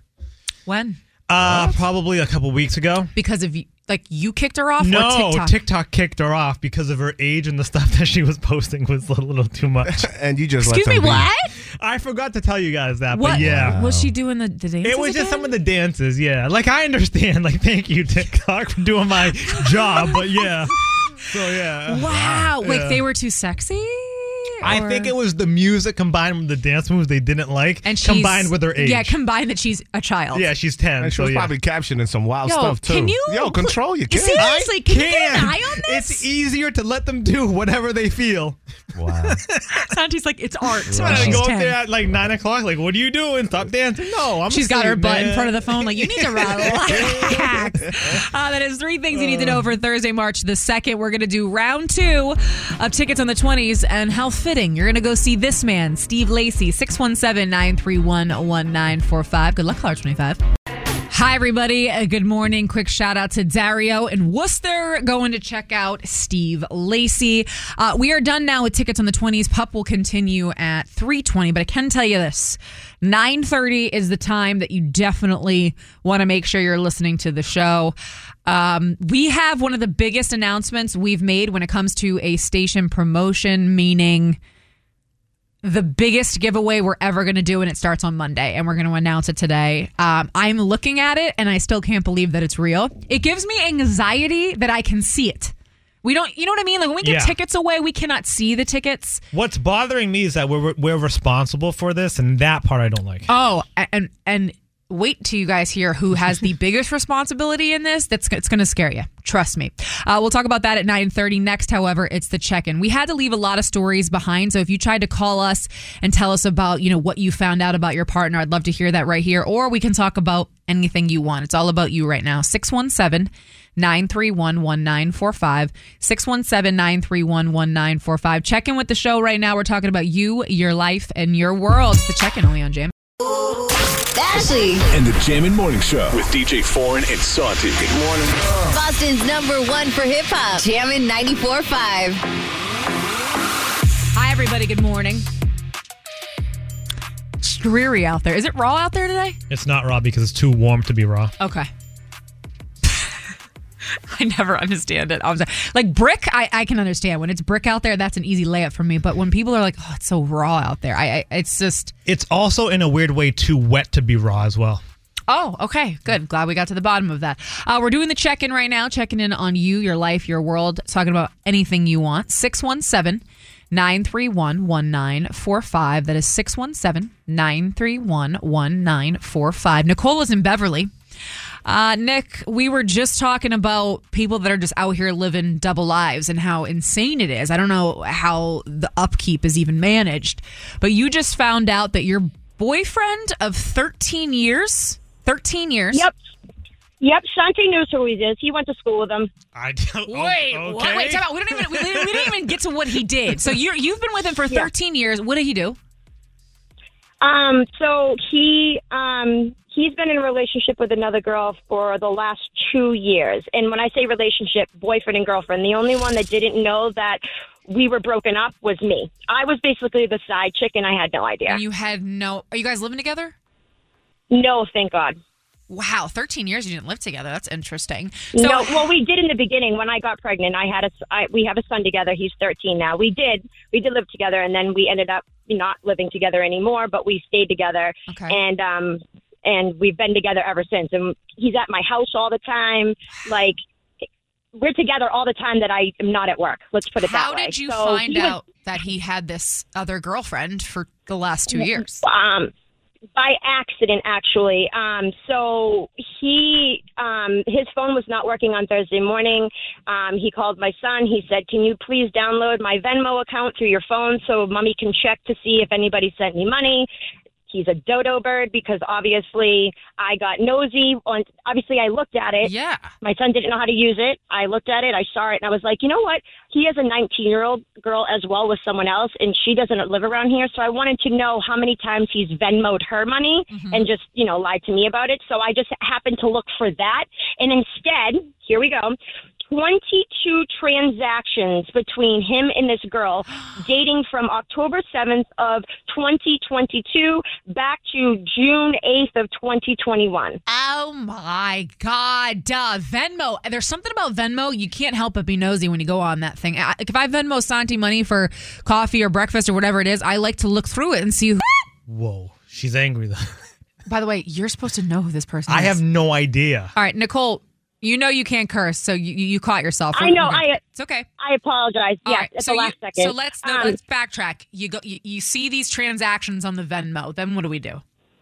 When? Uh, probably a couple weeks ago. Because of you like you kicked her off No, or TikTok? kicked her off because of her age and the stuff that she was posting was a little too much. <laughs> and you just Excuse me, what? I forgot to tell you guys that, What but yeah. was she doing the, the dances? It was just some of the dances, yeah. Like I understand, <laughs> like thank you TikTok for doing my <laughs> job, but yeah. So yeah. Wow. Like Yeah. they were too sexy? I Or- think it was the music combined with the dance moves they didn't like, and she's, combined with her age. Yeah, combined that she's a child. Yeah, she's ten. And she so was yeah. probably captioning some wild Yo, stuff too. can you- Yo, control your kids. Seriously, I can you get an eye on this? It's easier to let them do whatever they feel. Wow. <laughs> Santi's like, it's art. So when I she's go up there at like nine o'clock, like, what are you doing? Stop dancing. No, I'm She's got her asleep, butt in front of the phone, like, you need to <laughs> relax. <laughs> uh, that is three things you need to know for Thursday, March the 2nd. We're going to do round two of tickets on the 20s, and how fitting. You're going to go see this man, Steve Lacy, 617 931 1945. Good luck, Caller 25. Hi, everybody. Uh, good morning. Quick shout out to Dario in Worcester going to check out Steve Lacy. Uh, we are done now with tickets on the 20s. Pup will continue at 320, but I can tell you this 930 is the time that you definitely want to make sure you're listening to the show. Um, we have one of the biggest announcements we've made when it comes to a station promotion, meaning the biggest giveaway we're ever going to do, and it starts on Monday, and we're going to announce it today. Um, I'm looking at it, and I still can't believe that it's real. It gives me anxiety that I can see it. We don't, you know what I mean? Like when we give Yeah. tickets away, we cannot see the tickets. What's bothering me is that we're we're responsible for this, and that part I don't like. Oh, and and wait till you guys hear who has the <laughs> biggest responsibility in this. That's it's going to scare you. Trust me. Uh, we'll talk about that at 9:30 next. However, it's the check-in. We had to leave a lot of stories behind. So if you tried to call us and tell us about you know what you found out about your partner, I'd love to hear that right here. Or we can talk about anything you want. It's all about you right now. 617 931 1945. 617 931 1945. Check in with the show right now. We're talking about you, your life, and your world. It's the check in only on Jam. Ashley, And the Jammin' Morning Show with DJ Foreign and Santi. Good morning. Boston's number one for hip hop. Jammin' 94.5. Hi, everybody. Good morning. It's dreary out there. Is it raw out there today? It's not raw because it's too warm to be raw. Okay. <laughs> I never understand it. Like brick. I, I can understand when it's brick out there. That's an easy layup for me. But when people are like, "Oh, it's so raw out there," I, I it's just It's also in a weird way too wet to be raw as well. Oh, okay. Good. Glad we got to the bottom of that. Uh, we're doing the check in right now, checking in on you, your life, your world, talking about anything you want. 617 931 1945. That is 617 931 1945. Nicole is in Beverly. Uh, Nick, we were just talking about people that are just out here living double lives and how insane it is. I don't know how the upkeep is even managed, but you just found out that your boyfriend of 13 years, 13 years. Yep. Yep, Santi knows who he is. He went to school with him. I don't. Wait, what? Wait, time out. We don't even we, we didn't even get to what he did. So you you've been with him for <laughs> 13 years. What did he do? Um, so he um he's been in a relationship with another girl for the last two years. And when I say relationship, boyfriend and girlfriend, the only one that didn't know that we were broken up was me. I was basically the side chick and I had no idea. And you had no. Are you guys living together? No, thank God. Wow, 13 years you didn't live together. That's interesting. no, well, we did in the beginning when I got pregnant. I had a, I, we have a son together. He's 13 now. We did, we did live together, and then we ended up not living together anymore. But we stayed together, Okay. and um, and we've been together ever since. And he's at my house all the time. Like we're together all the time that I am not at work. Let's put it How that way. How did you So find was- out that he had this other girlfriend for the last two years? Um, by accident, actually. Um, so he, um, his phone was not working on Thursday morning. Um, he called my son. He said, "Can you please download my Venmo account through your phone so mommy can check to see if anybody sent me money?" He's a dodo bird because obviously I got nosy. On obviously I looked at it. Yeah. My son didn't know how to use it. I looked at it. I saw it, and I was like, you know what? He has a 19 year old girl as well with someone else, and she doesn't live around here. So I wanted to know how many times he's Venmoed her money mm-hmm. and just you know lied to me about it. So I just happened to look for that, and instead, here we go. 22 transactions between him and this girl <gasps> dating from October 7th of 2022 back to June 8th of 2021. Oh my God, duh. Venmo. There's something about Venmo. You can't help but be nosy when you go on that thing. I- If I Venmo Santi money for coffee or breakfast or whatever it is, I like to look through it and see who. <laughs> Whoa, she's angry though. By the way, you're supposed to know who this person I is. I have no idea. All right, Nicole, you know you can't curse, so you, you caught yourself. I know. I it's okay. I apologize. All Yeah, right, at so the you- second. So let's no, Um, let's backtrack. You go. You, you see these transactions on the Venmo. Then what do we do?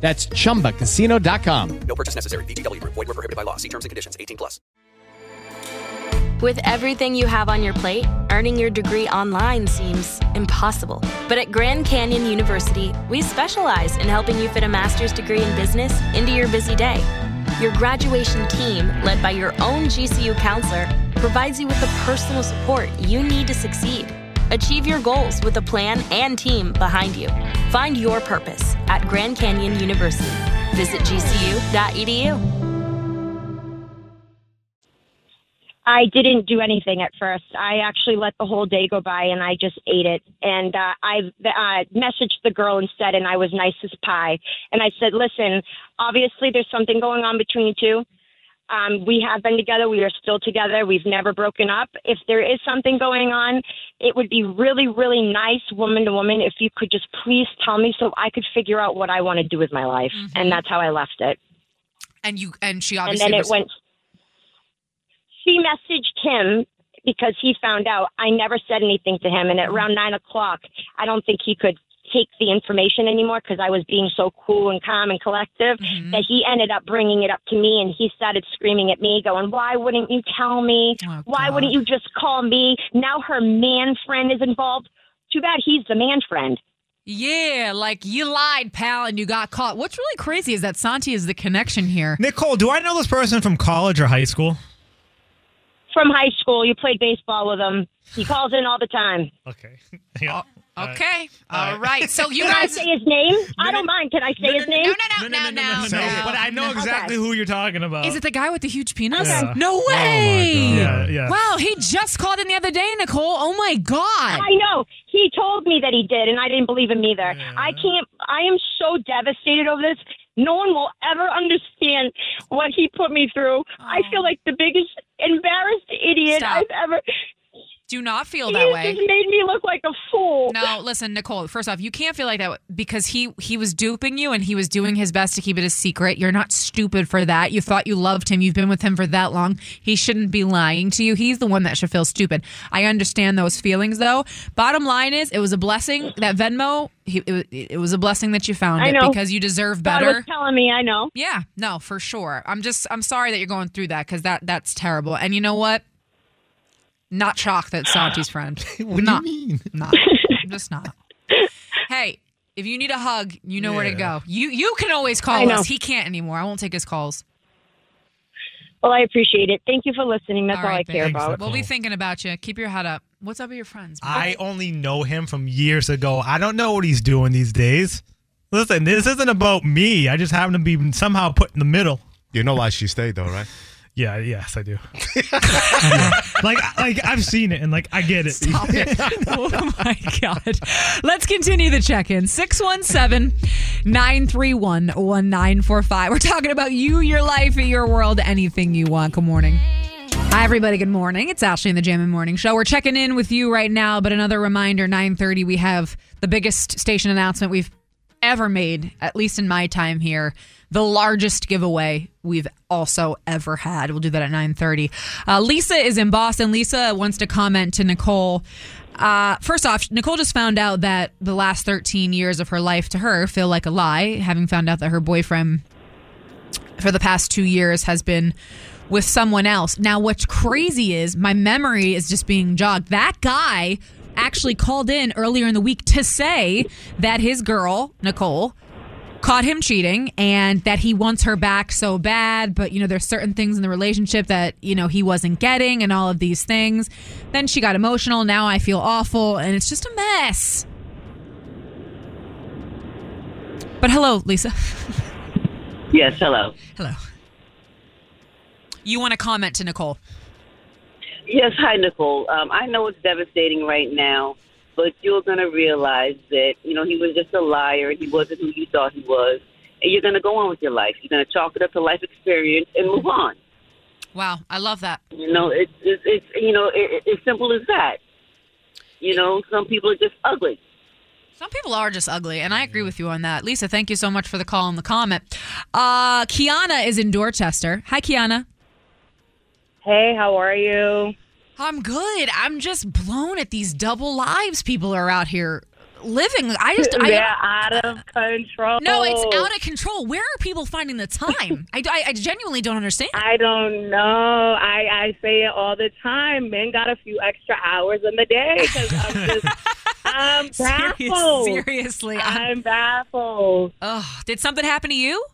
That's chumbacasino.com. No purchase necessary. VGW Group. Void were prohibited by law. See terms and conditions. 18 plus. With everything you have on your plate, earning your degree online seems impossible. But at Grand Canyon University, we specialize in helping you fit a master's degree in business into your busy day. Your graduation team, led by your own GCU counselor, provides you with the personal support you need to succeed. Achieve your goals with a plan and team behind you. Find your purpose at Grand Canyon University. Visit gcu.edu. I didn't do anything at first. I actually let the whole day go by and I just ate it. And uh, I uh, messaged the girl instead, and I was nice as pie. And I said, "Listen, obviously there's something going on between you two. Um, we have been together. We are still together. We've never broken up. If there is something going on, it would be really, really nice, woman to woman, if you could just please tell me so I could figure out what I want to do with my life. And that's how I left it. And you and she obviously And then it res- went. She messaged him because he found out. I never said anything to him, and at around nine o'clock, I don't think he could take the information anymore because I was being so cool and calm and collective mm-hmm. that he ended up bringing it up to me, and he started screaming at me, going, "Why wouldn't you tell me? Oh, Why wouldn't you just call me?" Now her man friend is involved. Too bad he's the man friend. Yeah, like you lied, pal, and you got caught. What's really crazy is that Santi is the connection here. Nicole, do I know this person from college or high school? From high school, you played baseball with him. He calls in all the time. Okay. <laughs> Yeah. Uh, Okay. All right. So <laughs> you Can I guys say his name? I don't mind. Can I say his name? No, no, no, no, no, No, but I know exactly who you're talking about. Is it the guy with the huge penis? Okay. No Oh, my way. God. Yeah, yeah. Wow, he just called in the other day, Nicole. Oh my God. I know. He told me that he did, and I didn't believe him either. I can't. I am so devastated over this. No one will ever understand what he put me through. I feel like the biggest embarrassed idiot Stop. I've ever. Do not feel that way. just made me look like a fool. No, listen, Nicole. First off, you can't feel like that because he he was duping you and he was doing his best to keep it a secret. You're not stupid for that. You thought you loved him. You've been with him for that long. He shouldn't be lying to you. He's the one that should feel stupid. I understand those feelings though. Bottom line is, it was a blessing that Venmo. He, it, it was a blessing that you found it because you deserve God better. was telling me. I know. Yeah, no, for sure. I'm just I'm sorry that you're going through that because that that's terrible. And you know what? Not shocked that Santi's friend. <laughs> what not, do you mean? Not. I'm <laughs> just not. Hey, if you need a hug, you know where to go. You you can always call know. us. He can't anymore. I won't take his calls. Well, I appreciate it. Thank you for listening. That's all, I right, care babe. about. We'll be thinking about you. Keep your head up. What's up with your friends? I only know him from years ago. I don't know what he's doing these days. Listen, this isn't about me. I just happen to be somehow put in the middle. You know why she stayed though, right? Yeah, yes, I do. <laughs> like, like I've seen it and like I get it. Stop it. <laughs> <laughs> oh my God. Let's continue the check in. 617 931 1945. We're talking about you, your life, your world, anything you want. Good morning. Hi, everybody. Good morning. It's Ashlee in the Jammin' Morning Show. We're checking in with you right now, but another reminder 930, we have the biggest station announcement we've ever made, at least in my time here. The largest giveaway we've also ever had. We'll do that at 9:30. Uh, Lisa is in Boston. Lisa wants to comment to Nicole. Uh, first off, Nicole just found out that the last 13 years of her life to her feel like a lie, having found out that her boyfriend for the past two years has been with someone else. Now, what's crazy is my memory is just being jogged. That guy actually called in earlier in the week to say that his girl, Nicole, caught him cheating and that he wants her back so bad but you know there's certain things in the relationship that you know he wasn't getting and all of these things. Then she got emotional. Now i feel awful and it's just a mess. But hello lisa. Yes, hello. hello. You want to comment to nicole Yes, hi, Nicole. Um, I know it's devastating right now, but you're going to realize that, you know, he was just a liar. He wasn't who you thought he was. And you're going to go on with your life. You're going to chalk it up to life experience and move on. wow i love that You know, it's, it's, it's you know, it, it's simple as that. You know, some people are just ugly. Some people are just ugly, and I agree with you on that. Lisa, thank you so much for the call and the comment. Uh, Kiana is in Dorchester. Hi, Kiana. Hey, how are you? I'm good. I'm just blown at these double lives people are out here living. I just, <laughs> I, They're out of control. no, it's out of control. Where are people finding the time? I, I, I genuinely don't understand. I don't know. I, I say it all the time. Men got a few extra hours in the day because I'm <laughs> just, I'm Serious- baffled. seriously, I'm- I'm baffled. Oh, did something happen to you?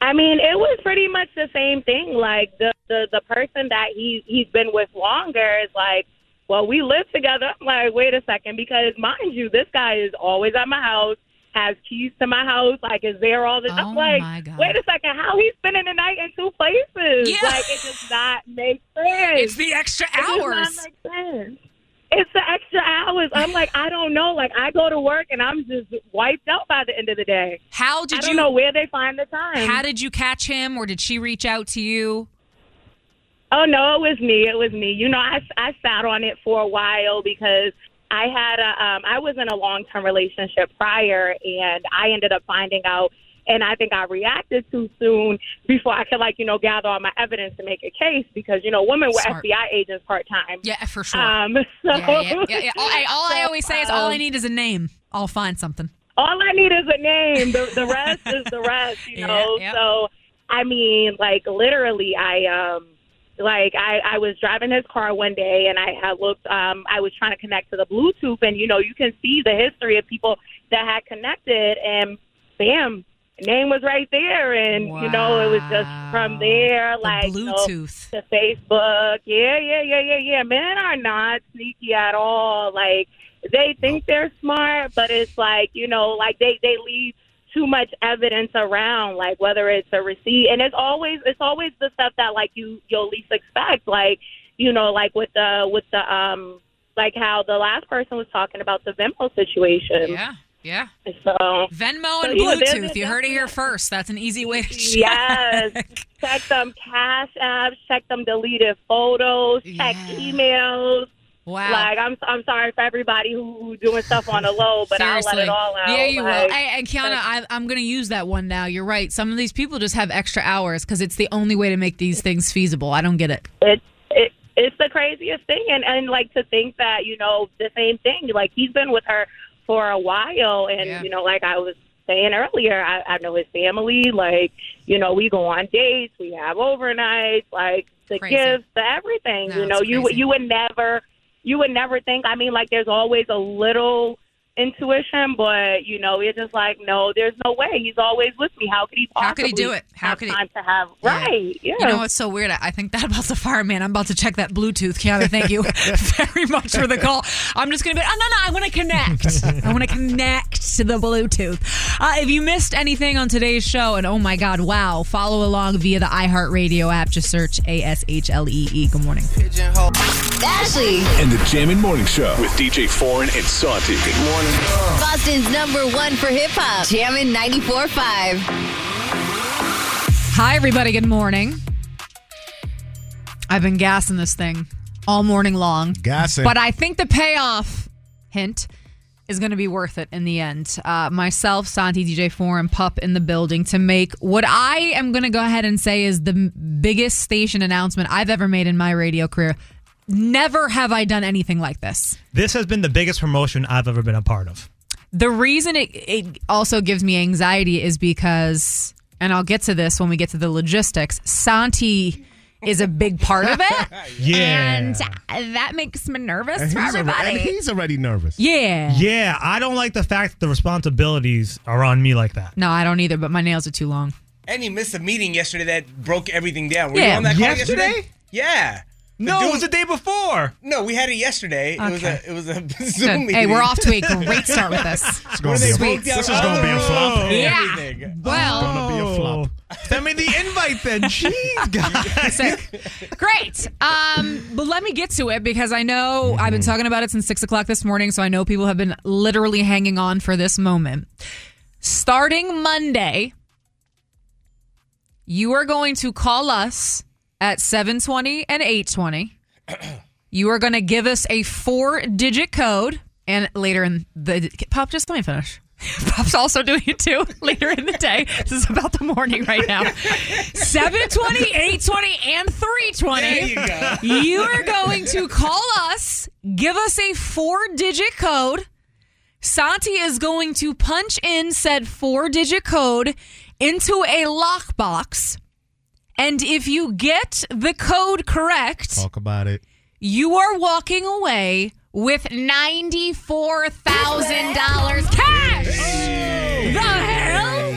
I mean, it was pretty much the same thing. Like the the the person that he he's been with longer is like, well, we live together. I'm like, wait a second, because mind you, this guy is always at my house, has keys to my house, like is there all the time. Oh, like, my God. wait a second, how he's spending the night in two places? Yeah. Like it does not make sense. It's the extra It does not hours. make sense. It's the extra hours. I'm like, I don't know. Like I go to work and I'm just wiped out by the end of the day. How did you I don't you know where they find the time. How did you catch him, or did she reach out to you? Oh no, it was me. It was me. You know, I I sat on it for a while because I had a um I was in a long term relationship prior, and I ended up finding out. And I think I reacted too soon before I could, like, you know, gather all my evidence to make a case because, you know, women were Smart. FBI agents part time. Yeah, for sure. Um, <laughs> so, yeah, yeah, yeah. All, I, all I always say is all I um, need is a name. I'll find something. all I need is a name. The the rest is the rest, you <laughs> know. yep. So I mean, like literally, I um, like I I was driving his car one day, and I had looked. Um, I was trying to connect to the Bluetooth, and you know, you can see the history of people that had connected, and bam. Name was right there, and you know, it was just from there, like you know, Bluetooth. to Facebook. Yeah, yeah, yeah, yeah, yeah. Men are not sneaky at all. Like they think they're smart, but it's like you know, like they they leave too much evidence around, like whether it's a receipt, and it's always it's always the stuff that like you you'll least expect, like you know, like with the with the um like how the last person was talking about the Venmo situation. Yeah. Yeah. So Venmo So, and yeah, there's- Bluetooth. You heard it here first. That's an easy way to <laughs> check. Yes. check them cash apps, check them deleted photos, check emails. Wow. Like I'm I'm sorry for everybody who, who doing stuff on the low, but I'll let it all out. Yeah, you Like, will. Hey, and Kiana, I, I'm going to use that one now. You're right. Some of these people just have extra hours because it's the only way to make these things feasible. I don't get it. It's it it's the craziest thing and and like to think that you know the same thing like he's been with her for a while. And you know like i was saying earlier I, I know his family like you know we go on dates we have overnights like the Crazy. gifts the everything No, you know you you would never you would never think i mean like there's always a little intuition but you know it's just like no there's no way he's always with me how could he possibly How could he do it? How could he- time to have right yeah You know what's so weird? I- I think that about the fireman. I'm about to check that Bluetooth. Kiana, thank you <laughs> very much for the call. I'm just going to be, oh, no, no, I want to connect. I want to connect to the Bluetooth. Uh, if you missed anything on today's show, and oh my God, wow, follow along via the iHeartRadio app. Just search A S H L E E. Good morning. Ashlee, And the Jammin' Morning Show with DJ Foreign and Santi. Good morning. Boston's number one for hip hop. Jammin' 94.5. Hi, everybody. Good morning. I've been gassing this thing all morning long. Gassing. But I think the payoff, hint, is going to be worth it in the end. Uh, myself, Santi, DJ Four, and Pup in the building to make what I am going to go ahead and say is the biggest station announcement I've ever made in my radio career. Never have I done anything like this. This has been the biggest promotion I've ever been a part of. The reason it, it also gives me anxiety is because, and I'll get to this when we get to the logistics, Santi is a big part of it. <laughs> Yeah. And that makes me nervous And for he's, already, everybody. and he's already nervous. yeah. Yeah, I don't like the fact that the responsibilities are on me like that. No, I don't either, but my nails are too long. And you missed a meeting yesterday that broke everything down. Were you on that call Yesterday? yesterday? Yeah. The No, it was the day before. No, we had it yesterday. It was Okay. a it was a <laughs> Good. Zoom meeting. Hey, we're off to a <laughs> great start with this. It's gonna be a, Sweet. this is going to be a flop. Yeah. Everything. Well, Gonna be a flop. Send me the invite then. <laughs> Jeez, guys. Sick. Great. Um, but let me get to it because I know I've been talking about it since six o'clock this morning, so I know people have been literally hanging on for this moment. Starting Monday, you are going to call us at 720 and 820. You are going to give us a four digit code. And later in the Pop, just let me finish. <laughs> Pop's also doing it too <laughs> later in the day. This is about the morning right now. 720, 820, and 320. There you go. You are going to call us, give us a four digit code. Santi is going to punch in said four digit code into a lockbox. And if you get the code correct, Talk about it. you are walking away with $94,000 cash. The hell?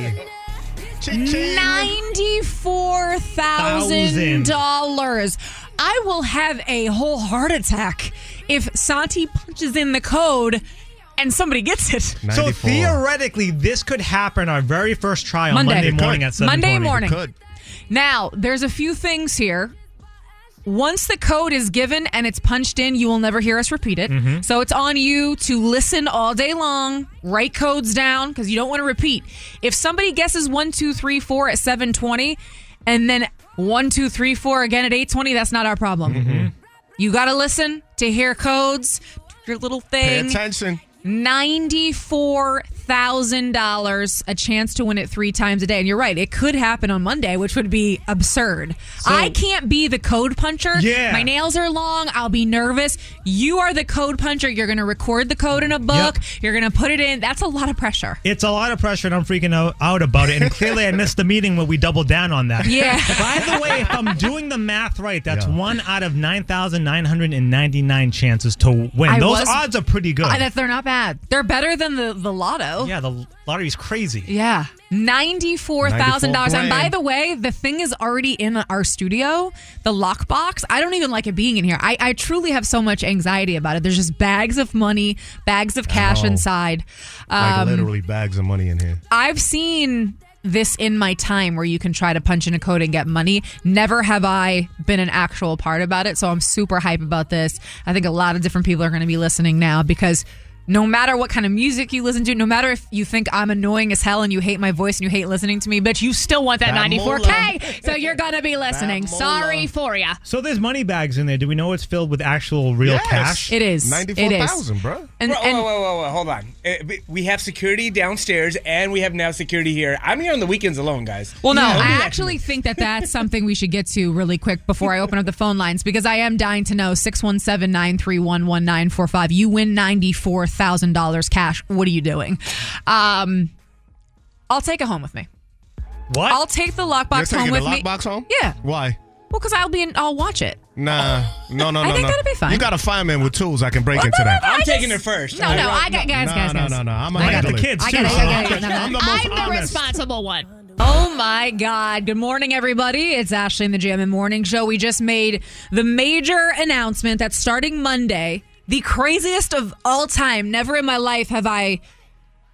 $94,000. I will have a whole heart attack if Santi punches in the code and somebody gets it. So theoretically, this could happen our very first try on Monday. Monday, morning could. at 7 Monday morning. Now, there's a few things here. Once the code is given and it's punched in, you will never hear us repeat it. Mhm. So it's on you to listen all day long, write codes down because you don't want to repeat. If somebody guesses one, two, three, four at 720 and then one, two, three, four again at 820, that's not our problem. You got to listen to hear codes, your little Pay thing. attention. $94,000, a chance to win it three times a day. And you're right, it could happen on Monday, which would be absurd. I can't be the code puncher. Yeah. My nails are long. I'll be nervous. You are the code puncher. You're going to record the code in a book. You're going to put it in. That's a lot of pressure. It's a lot of pressure, and I'm freaking out, out about it. And clearly, I missed the meeting where we doubled down on that. Yeah. <laughs> By the way, if I'm doing the math right, that's one out of 9,999 chances to win. I Those was- odds are pretty good. I, that they're not bad. They're better than the, the lotto. Yeah, the lottery's crazy. Yeah. $94,000. And by the way, the thing is already in our studio, the lockbox. I don't even like it being in here. I, I truly have so much anxiety about it. There's just bags of money, bags of cash inside. Like Um, literally bags of money in here. I've seen this in my time where you can try to punch in a code and get money. Never have I been an actual part about it. So I'm super hype about this. I think a lot of different people are going to be listening now because no matter what kind of music you listen to, no matter if you think I'm annoying as hell and you hate my voice and you hate listening to me, bitch, you still want that, That 94K. So you're going to be listening. Sorry for ya. So there's money bags in there. Do we know it's filled with actual real cash? It is. It is. bro. And, Bro, and whoa, whoa, whoa, whoa, hold on. Uh, we- we have security downstairs, and we have now security here. I'm here on the weekends alone, guys. Well, no, Don't I actually me. think that <laughs> that's something we should get to really quick before I open up the phone lines because I am dying to know 617 931 1945. You win $94,000 cash. What are you doing? Um, I'll take it home with me. What? I'll take the lockbox You're home with me. lockbox home? Yeah. Why? Well, because I'll be in, I'll watch it. Nah, no, no, no. I think no. that'll be fine. You got a fireman with tools. I can break into that. I'm taking it first. No, no, I got guys, no, guys, no, no, no. I'm a I got the it. kids, I got it, I got it, I got it. I'm the most I'm the responsible one. Oh my God. Good morning, everybody. It's Ashlee in the Jammin' Morning Show. We just made the major announcement that starting Monday, the craziest of all time, never in my life have I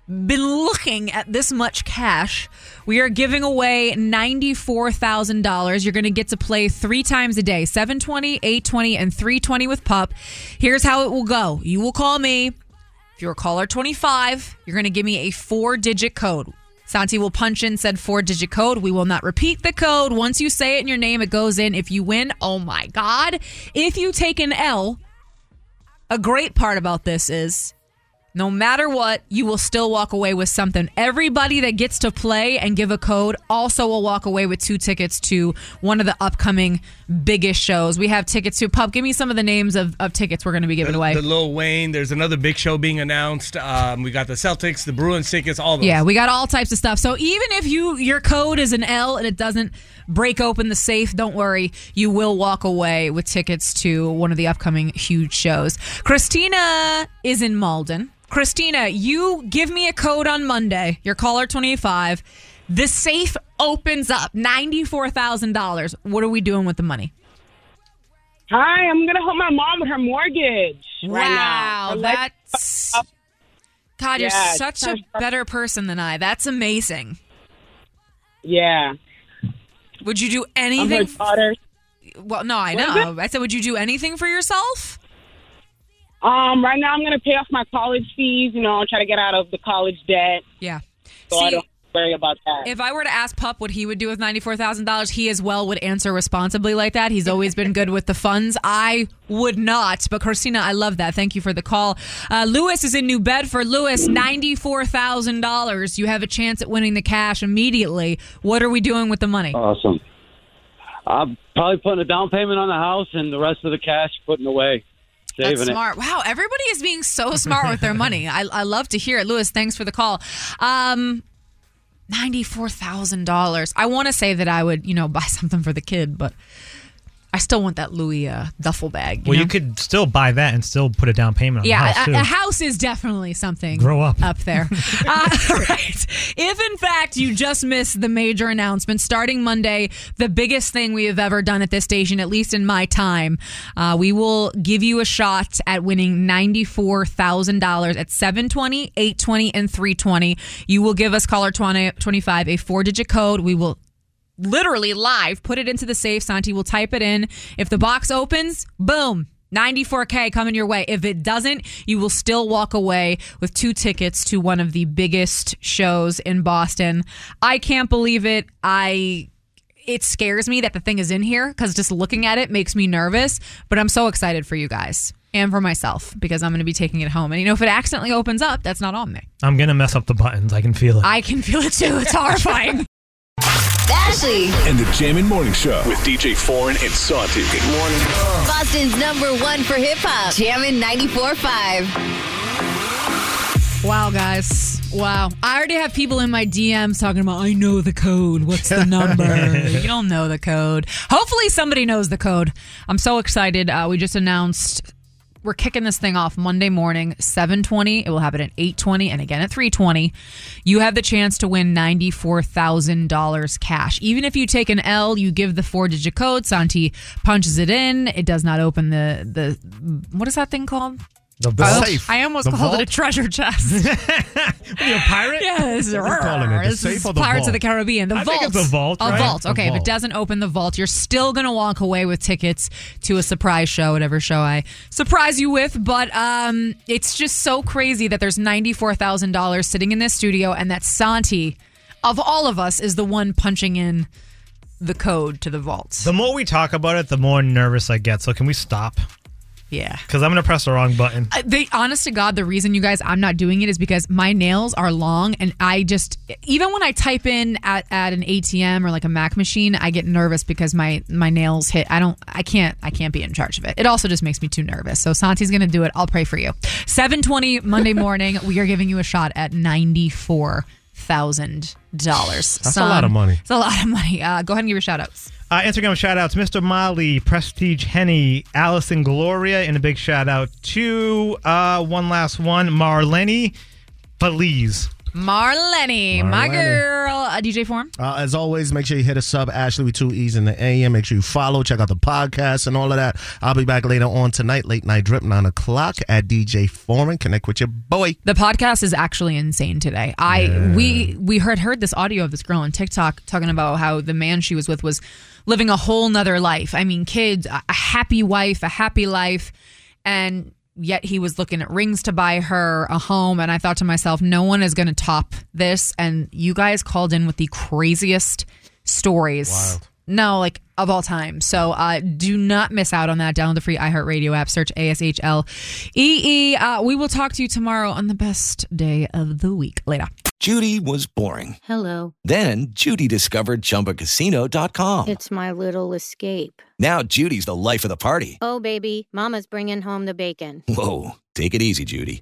been looking at this much cash. We are giving away $94,000. You're going to get to play three times a day 720, 820, and 320 with Pup. Here's how it will go you will call me. If you're a caller 25, you're going to give me a four digit code. Santi will punch in said four digit code. We will not repeat the code. Once you say it in your name, it goes in. If you win, oh my God. If you take an L, a great part about this is no matter what, you will still walk away with something. Everybody that gets to play and give a code also will walk away with two tickets to one of the upcoming biggest shows. We have tickets to Pup. Give me some of the names of, of tickets we're going to be giving the, away. The Lil Wayne. There's another big show being announced. Um, we got the Celtics, the Bruins tickets, all those. Yeah, we got all types of stuff. So even if you your code is an L and it doesn't break open the safe, don't worry. You will walk away with tickets to one of the upcoming huge shows. Christina is in Malden. Christina, you give me a code on Monday. Your caller 25. The safe opens up $94,000. What are we doing with the money? Hi, I'm gonna help my mom with her mortgage. right now. Wow, that's God, you're Yeah, such a better person than I. That's amazing. Yeah. Would you do anything? daughter. Well, no, I know. I said, would you do anything for yourself? Um, right now I'm gonna pay off my college fees. You know, try to get out of the college debt. Yeah. So I See, don't worry about that. If I were to ask Pup what he would do with ninety-four thousand dollars, he as well would answer responsibly like that. He's always been good with the funds. I would not, but Christina, I love that. Thank you for the call. Uh, Lewis is in New Bedford. Lewis, ninety-four thousand dollars. You have a chance at winning the cash immediately. What are we doing with the money? Awesome. I'm probably putting a down payment on the house and the rest of the cash putting away, saving That's it. smart. Wow, everybody is being so smart with their money. I, I love to hear it. Lewis, thanks for the call. Um, ninety-four thousand dollars. I want to say that I would, you know, buy something for the kid, but I still want that Louis uh, duffel bag. Well, know? you could still buy that and still put a down payment on Yeah, the house a, a house is definitely something. Grow up. up there. <laughs> uh, <laughs> right. If in fact you just missed the major announcement, starting Monday, the biggest thing we have ever done at this station, at least in my time, uh, we will give you a shot at winning ninety-four thousand dollars at 720, 820, and 320. You will give us caller 20, 25 a four-digit code. We will literally live put it into the safe. Santi will type it in. If the box opens, boom. 94K coming your way. If it doesn't, you will still walk away with two tickets to one of the biggest shows in Boston. I can't believe it. I it scares me that the thing is in here because just looking at it makes me nervous. But I'm so excited for you guys and for myself because I'm going to be taking it home. And you know, if it accidentally opens up, that's not on me. I'm gonna mess up the buttons. I can feel it. I can feel it too. It's horrifying. <laughs> Ashlee, And the Jammin' Morning Show with DJ Foreign and Santi. Good morning. Boston's number one for hip hop. Jammin' 94.5. Wow, guys. Wow. I already have people in my DMs talking about, I know the code. What's the number? <laughs> you don't know the code. Hopefully, somebody knows the code. I'm so excited. Uh, we just announced we're kicking this thing off Monday morning, 720. It will happen at 820 and again at 320. You have the chance to win $94,000 cash. Even if you take an L, you give the four digit code. Santi punches it in. It does not open the, the what is that thing called? The I- safe. I almost The called it a treasure chest. <laughs> Are you a pirate? Yes. What are calling it? The This safe is or the Pirates of the Caribbean. The I vault. think it's a vault, A right? vault. Okay, if vault. it doesn't open the vault, you're still gonna walk away with tickets to a surprise show, whatever show I surprise you with. But um, it's just so crazy that there's ninety four thousand dollars sitting in this studio, and that Santi, of all of us, is the one punching in the code to the vault. The more we talk about it, the more nervous I get. So can we stop? Yeah. Because I'm gonna press the wrong button. Uh, They, honest to God, the reason you guys I'm not doing it is because my nails are long, and I just even when I type in at, at an ATM or like a Mac machine, I get nervous because my my nails hit. I don't, I can't, I can't be in charge of it. It also just makes me too nervous. So Santi's gonna do it. I'll pray for you. 7:20 Monday morning, we are giving you a shot at ninety four thousand dollars. That's a lot of money. It's a lot of money. Uh, go ahead and give your shout outs. Uh, Instagram shout outs Mr. Molly, Prestige Henny, Allison Gloria, and a big shout out to uh, one last one, Marlene Feliz. Marlene, my girl, uh, DJ Form. Uh, as always, make sure you hit us up, Ashlee with two E's in the AM. Make sure you follow, check out the podcast and all of that. I'll be back later on tonight, late night drip, 9 o'clock at DJ Form and Connect with your boy. The podcast is actually insane today. I we we heard heard this audio of this girl on TikTok talking about how the man she was with was living a whole nother life. I mean, kids, a happy wife, a happy life, and yet he was looking at rings to buy her a home. And I thought to myself, no one is going to top this. And you guys called in with the craziest stories. Wild. No, like of all time. So uh, do not miss out on that. Download the free iHeartRadio app. Search A S H L E E. Uh, We will talk to you tomorrow on the best day of the week. Later. Judy was boring. Hello. Then Judy discovered ChumbaCasino.com. It's my little escape. Now Judy's the life of the party. Oh, baby, Mama's bringing home the bacon. Whoa, take it easy, Judy.